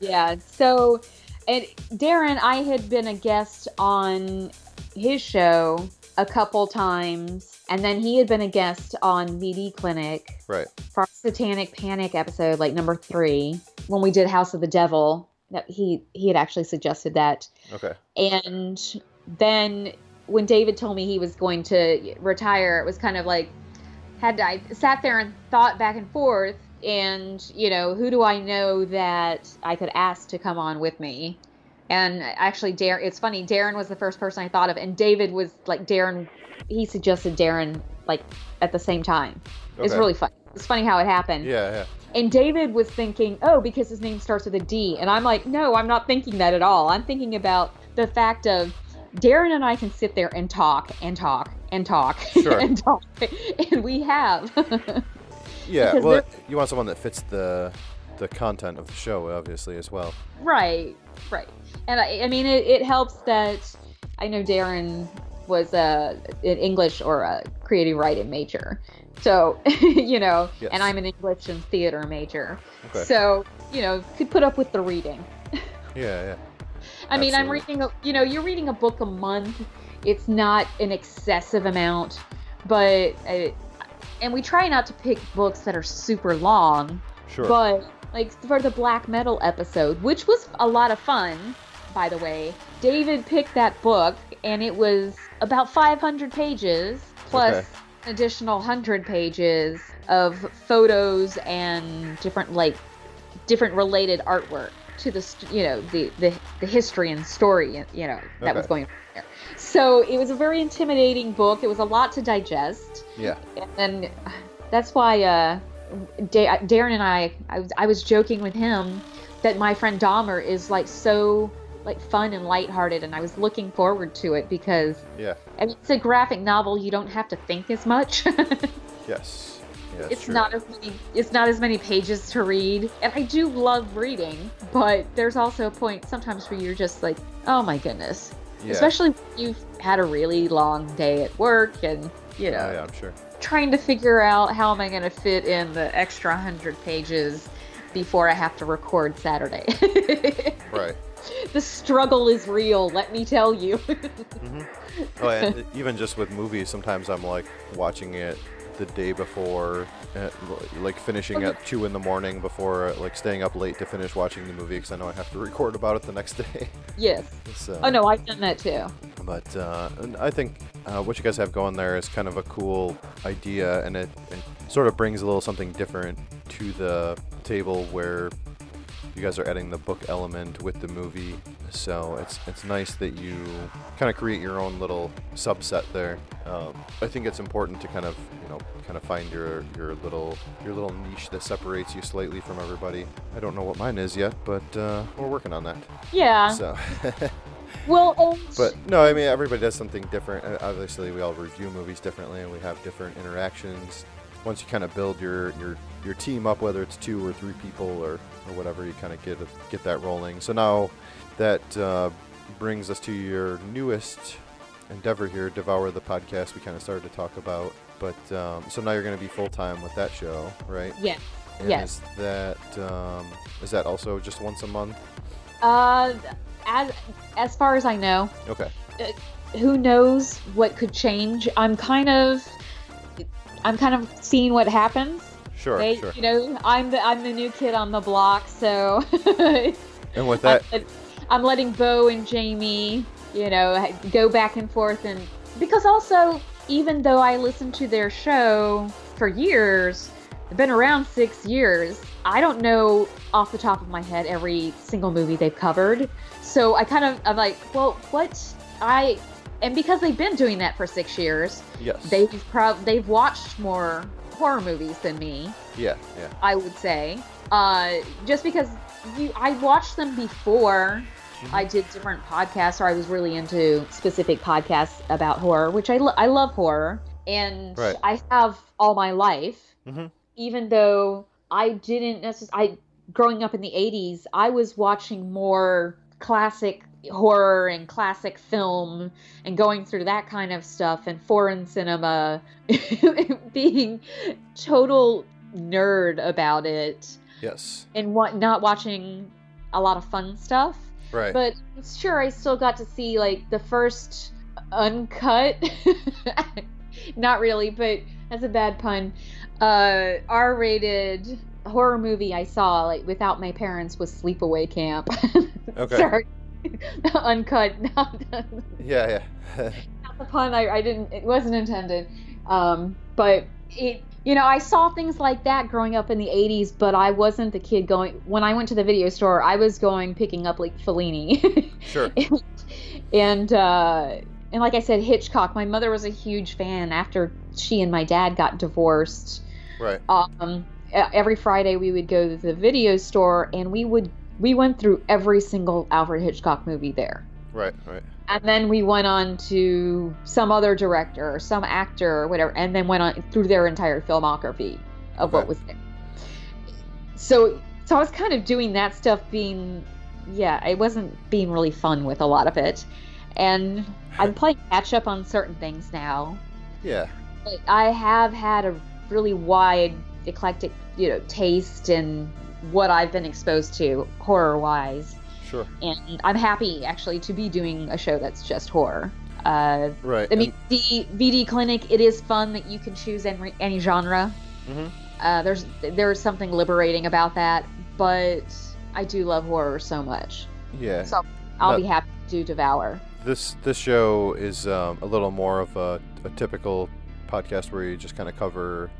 Yeah. So, and Darren, I had been a guest on his show a couple times, and then he had been a guest on VD Clinic right. for Satanic Panic episode, like number three, when we did House of the Devil. That he he had actually suggested that, Okay. and then when David told me he was going to retire, it was kind of like had I sat there and thought back and forth, and you know, who do I know that I could ask to come on with me? And actually, Darren, it's funny. Darren was the first person I thought of, and David was like Darren. He suggested Darren like at the same time. It's really fun. It's funny how it happened. Yeah, yeah. And David was thinking, oh, because his name starts with a D. And I'm like, no, I'm not thinking that at all. I'm thinking about the fact of Darren and I can sit there and talk and talk and talk Sure. and talk. And we have. Yeah, well, you want someone that fits the the content of the show, obviously, as well. right, right. And I, I mean, it, it helps that I know Darren was a, an English or a creative writing major. So, you know, Yes. and I'm an English and theater major. Okay. So, you know, could put up with the reading. Yeah, yeah. I mean, I'm reading, a, you know, you're reading a book a month. It's not an excessive amount, but, uh, and we try not to pick books that are super long, Sure. but like for the black metal episode, which was a lot of fun, by the way, David picked that book and it was about 500 pages plus Okay. an additional 100 pages of photos and different like different related artwork to the you know the the, the history and story you know that was going on. So it was a very intimidating book. It was a lot to digest yeah. and that's why uh, da- Darren and I, I was, I was joking with him that my friend Dahmer is like so like fun and lighthearted, and I was looking forward to it because Yeah. I mean, it's a graphic novel. You don't have to think as much. Yes. Yeah, it's true. not as many. It's not as many pages to read, and I do love reading, but there's also a point sometimes where you're just like, oh my goodness, Yeah. especially when you've had a really long day at work and you know Oh, yeah, I'm sure. trying to figure out how am I going to fit in the extra 100 pages before I have to record Saturday. Right. the struggle is real, let me tell you. hmm Oh, and even just with movies, sometimes I'm like watching it the day before, uh, like finishing at two in the morning before, like staying up late to finish watching the movie because I know I have to record about it the next day. yes. so, Oh no, I've done that too. But uh, I think uh, what you guys have going there is kind of a cool idea, and it, it sort of brings a little something different to the table where you guys are adding the book element with the movie. So it's it's nice that you kind of create your own little subset there. Um, I think it's important to kind of you know kind of find your your little your little niche that separates you slightly from everybody. I don't know what mine is yet, but uh, we're working on that. Yeah. So, Well, and But no, I mean everybody does something different. Uh, Obviously, we all review movies differently, and we have different interactions. Once you kind of build your your your team up, whether it's two or three people or or whatever, you kind of get get that rolling. So now that uh, brings us to your newest endeavor here, Devour the podcast. We kind of started to talk about, but um, so now you're going to be full time with that show, right? yeah. And Yes. Is that um, is that also just once a month? Uh, as as far as I know, Okay. who knows what could change? I'm kind of, I'm kind of seeing what happens. Sure. Hey, Sure. You know, I'm the I'm the new kid on the block, so And with that, I'm, I'm letting Bo and Jamie, you know, go back and forth, and because also, even though I listened to their show for years, been around six years. I don't know off the top of my head every single movie they've covered, so I kind of I'm like, well, what I and because they've been doing that for six years, yes. they've prob they've watched more horror movies than me. Yeah. Yeah. I would say. Uh, just because you, I watched them before Mm-hmm. I did different podcasts, or I was really into specific podcasts about horror, which I, lo- I love horror, and Right. I have all my life. Mhm. Even though I didn't necessarily, I growing up in the '80s, I was watching more classic horror and classic film and going through that kind of stuff and foreign cinema being total nerd about it Yes. and what not watching a lot of fun stuff Right. but sure i still got to see like the first uncut not really but that's a bad pun uh r-rated horror movie i saw like without my parents was sleepaway camp Okay. sorry uncut not, yeah. Yeah. not the pun I, I didn't it wasn't intended um but it you know i saw things like that growing up in the 80s but i wasn't the kid going when i went to the video store i was going picking up like fellini sure. and, and uh and like i said hitchcock my mother was a huge fan after she and my dad got divorced Right. um every friday we would go to the video store and we would we went through every single alfred hitchcock movie there Right. Right. and then we went on to some other director or some actor or whatever and then went on through their entire filmography of what was there so so i was kind of doing that stuff being yeah it wasn't being really fun with a lot of it and i'm playing catch up on certain things now Yeah. but i have had a really wide eclectic you know taste in what i've been exposed to horror wise Sure. and I'm happy actually to be doing a show that's just horror. Uh, Right. I mean, the VD Clinic, it is fun that you can choose any, any genre. Mhm. Uh, there's there's something liberating about that, but I do love horror so much, yeah. so I'll That- be happy to Devour. This this show is um, a little more of a, a typical podcast where you just kind of cover,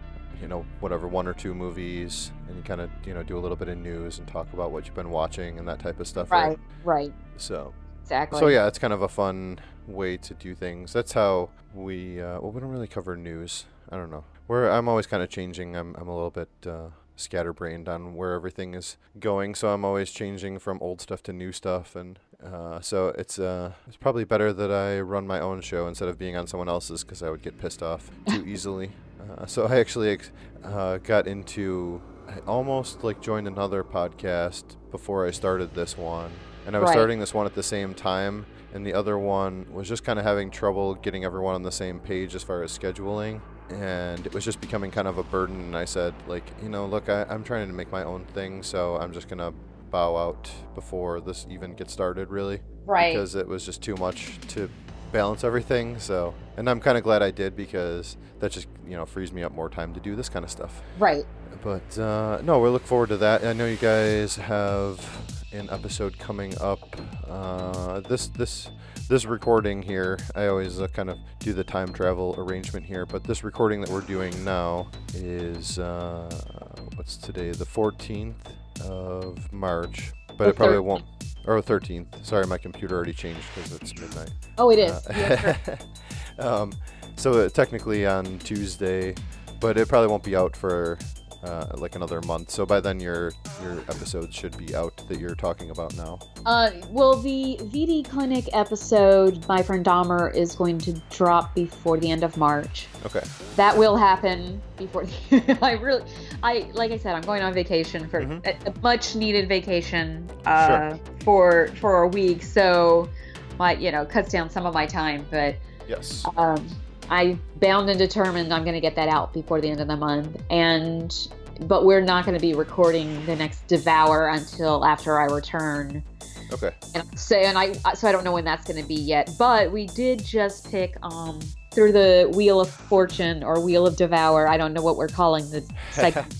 you know, whatever one or two movies, and you kind of you know do a little bit of news and talk about what you've been watching and that type of stuff. Right, right, So exactly. so yeah, it's kind of a fun way to do things. That's how we uh, well we don't really cover news. I don't know. Where I'm always kind of changing. I'm I'm a little bit. Uh, scatterbrained on where everything is going so i'm always changing from old stuff to new stuff and uh, so it's uh, it's probably better that i run my own show instead of being on someone else's because i would get pissed off too easily uh, so i actually uh, got into i almost like joined another podcast before i started this one and i was Right. starting this one at the same time and the other one was just kind of having trouble getting everyone on the same page as far as scheduling and it was just becoming kind of a burden and i said like you know look I, i'm trying to make my own thing so i'm just gonna bow out before this even gets started really right. because it was just too much to balance everything so and i'm kind of glad i did because that just you know frees me up more time to do this kind of stuff right. but uh, no, we look forward to that. I know you guys have an episode coming up. Uh, this this this recording here, I always uh, kind of do the time travel arrangement here, but this recording that we're doing now is uh, what's today? The 14th of March. But The it probably 13th. won't. Or 13th. Sorry, my computer already changed because it's midnight. Oh, it is. Uh, um, so uh, technically on Tuesday, but it probably won't be out for uh, like another month. So by then your your episodes should be out that you're talking about now. Uh, well, the VD Clinic episode, my friend Dahmer, is going to drop before the end of March. Okay. That will happen before. The, I really, I like I said, I'm going on vacation for Mhm. a, a much needed vacation uh, for for a week. So, my you know cuts down some of my time, but Yes. um, I bound and determined I'm going to get that out before the end of the month. And but we're not going to be recording the next Devour until after I return. Okay. And so and I so I don't know when that's going to be yet. But we did just pick um through the Wheel of Fortune or Wheel of Devour. I don't know what we're calling the segment.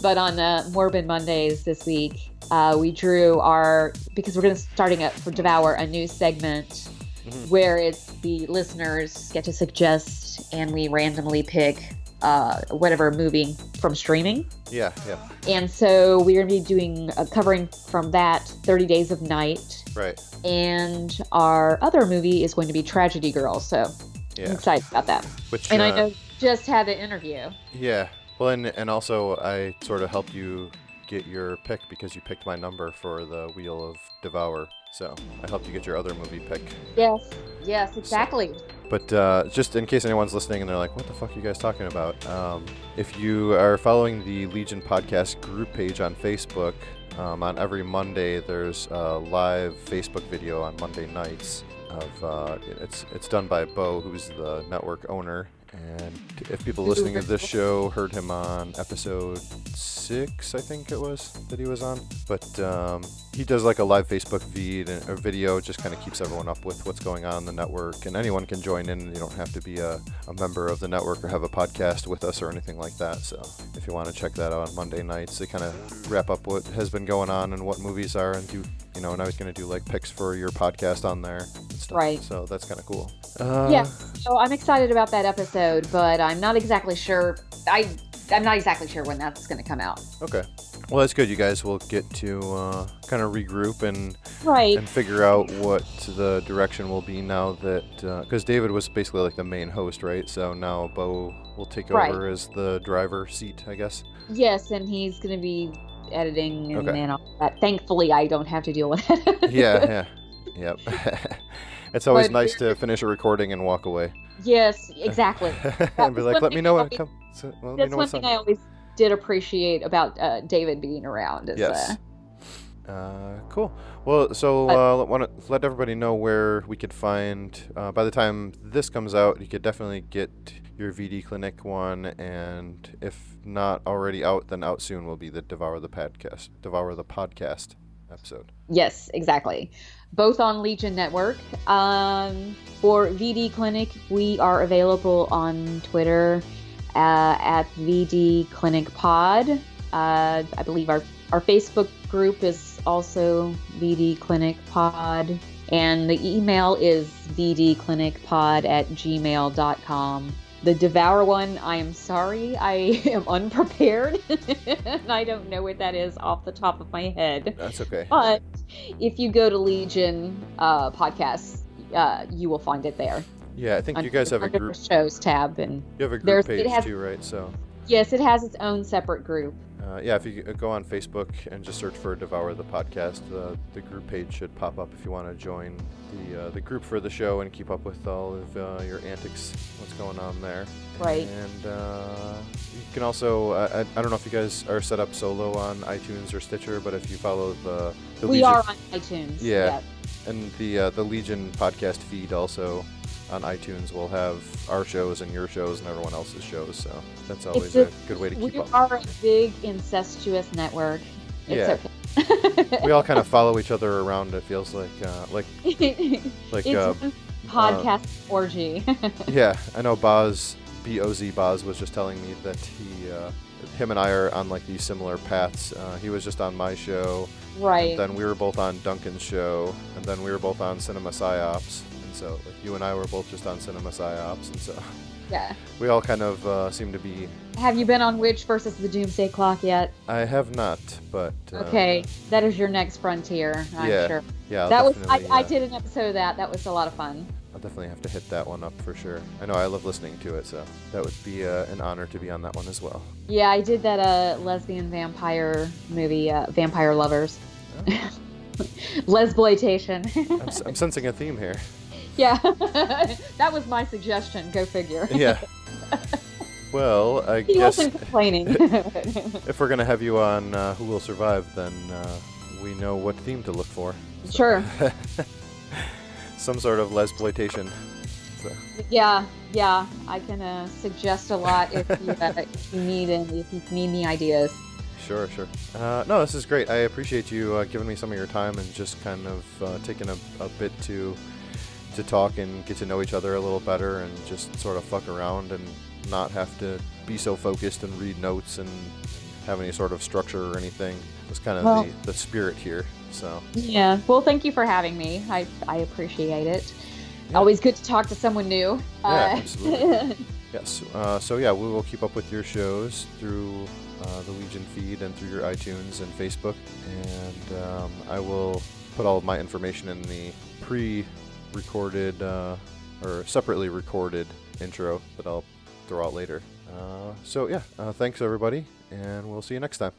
But on uh, Morbid Mondays this week, uh, we drew our because we're going to starting up for Devour a new segment Mhm. where it's the listeners get to suggest and we randomly pick uh, whatever movie from streaming. Yeah. Yeah. And so we're going to be doing uh, covering from that 30 Days of Night. Right. And our other movie is going to be Tragedy Girl. So I'm Yeah. excited about that. Which. And I uh, know just had the interview. Yeah. Well, and and also I sort of helped you get your pick because you picked my number for the Wheel of Devour. So I helped you get your other movie pick. Yes. Yes, exactly. But uh, just in case anyone's listening and they're like, "What the fuck are you guys talking about?" Um, if you are following the Legion Podcast group page on Facebook, um, on every Monday there's a live Facebook video on Monday nights. Of uh, it's it's done by Bo, who's the network owner. And if people listening to this show heard him on episode six, I think it was that he was on. But um, he does like a live Facebook feed and a video, just kind of keeps everyone up with what's going on in the network. And anyone can join in. You don't have to be a, a member of the network or have a podcast with us or anything like that. So if you want to check that out on Monday nights, they kind of wrap up what has been going on and what movies are and do. You know, and I was going to do like picks for your podcast on there and stuff. Right. So that's kind of cool. Uh, Yeah. So I'm excited about that episode, but I'm not exactly sure. I I'm not exactly sure when that's going to come out. Okay. Well, that's good. You guys will get to uh, kind of regroup and Right. and figure out what the direction will be now that because David was basically like the main host, right? So now Bo will take Right. over as the driver seat, I guess. Yes, and he's going to be editing and, Okay. and all that. Thankfully, I don't have to deal with it. Yeah, yeah, yep. it's always But- nice to finish a recording and walk away yes, exactly. and be like, "Let me know I when always- comes." So, let me That's know one thing on." I always did appreciate about uh, David being around. Is, Yes. uh, Uh, cool. Well, so uh, want to let everybody know where we could find. Uh, by the time this comes out, you could definitely get your VD Clinic one, and if not already out, then out soon will be the Devour the Podcast, Devour the Podcast episode. Yes, exactly. Both on Legion Network. Um, for VD Clinic, we are available on Twitter uh, at VD Clinic Pod. Uh, I believe our, our Facebook group is also VD Clinic Pod. And the email is vdclinicpod at gmail.com. The Devour one, I am sorry, I am unprepared. and I don't know what that is off the top of my head. That's okay. But if you go to Legion uh, podcasts, uh, you will find it there. Yeah, I think you guys have a group. shows tab, and You have a group page has- too, right? So. yes, it has its own separate group. Uh, yeah, if you go on Facebook and just search for Devour the Podcast, uh, the group page should pop up if you want to join the uh, the group for the show and keep up with all of uh, your antics, what's going on there. Right. And uh, you can also, I, I, don't know if you guys are set up solo on iTunes or Stitcher, but if you follow the, the we Legion, are on iTunes. Yeah. and the uh, the Legion podcast feed also on iTunes we'll have our shows and your shows and everyone else's shows. So that's always a- a good way to keep We up. are a big incestuous network. Yeah. Okay. we all kind of follow each other around. It feels like, uh, like, like, it's uh, a podcast orgy. yeah. I know Boz, B O Z Boz was just telling me that he, uh, him and I are on like these similar paths. Uh, he was just on my show, right. then we were both on Duncan's show, and then we were both on Cinema Psyops. So, like, you and I were both just on Cinema Psyops, and so yeah. we all kind of uh, seem to be. Have you been on Witch versus the Doomsday Clock yet? I have not, but uh, Okay, that is your next frontier. I'm yeah, sure. yeah, that was I, I uh, did an episode of that. That was a lot of fun. I'll definitely have to hit that one up for sure. I know I love listening to it, so that would be uh, an honor to be on that one as well. Yeah, I did that uh, lesbian vampire movie, uh, Vampire Lovers. Oh. Lesploitation. I'm, I'm sensing a theme here. Yeah, that was my suggestion. Go figure. Yeah. Well, I he guess wasn't complaining. if we're gonna have you on uh, Who Will Survive, then uh, we know what theme to look for. sure. Some sort of lesploitation. So, Yeah, yeah. I can uh, suggest a lot if you, uh, if you need any, if you need any ideas. sure, sure. Uh, no, this is great. I appreciate you uh, giving me some of your time and just kind of uh, taking a, a bit to to talk and get to know each other a little better and just sort of fuck around and not have to be so focused and read notes and have any sort of structure or anything. It's kind of Well- the, the spirit here. So Yeah. Well, thank you for having me. I I appreciate it. Yeah. Always good to talk to someone new. Yeah, Uh, absolutely. Yes. Uh, so yeah, we will keep up with your shows through uh, the Legion feed and through your iTunes and Facebook, and um, I will put all of my information in the pre-recorded uh, or separately recorded intro that I'll throw out later. Uh, so yeah, uh, thanks everybody, and we'll see you next time.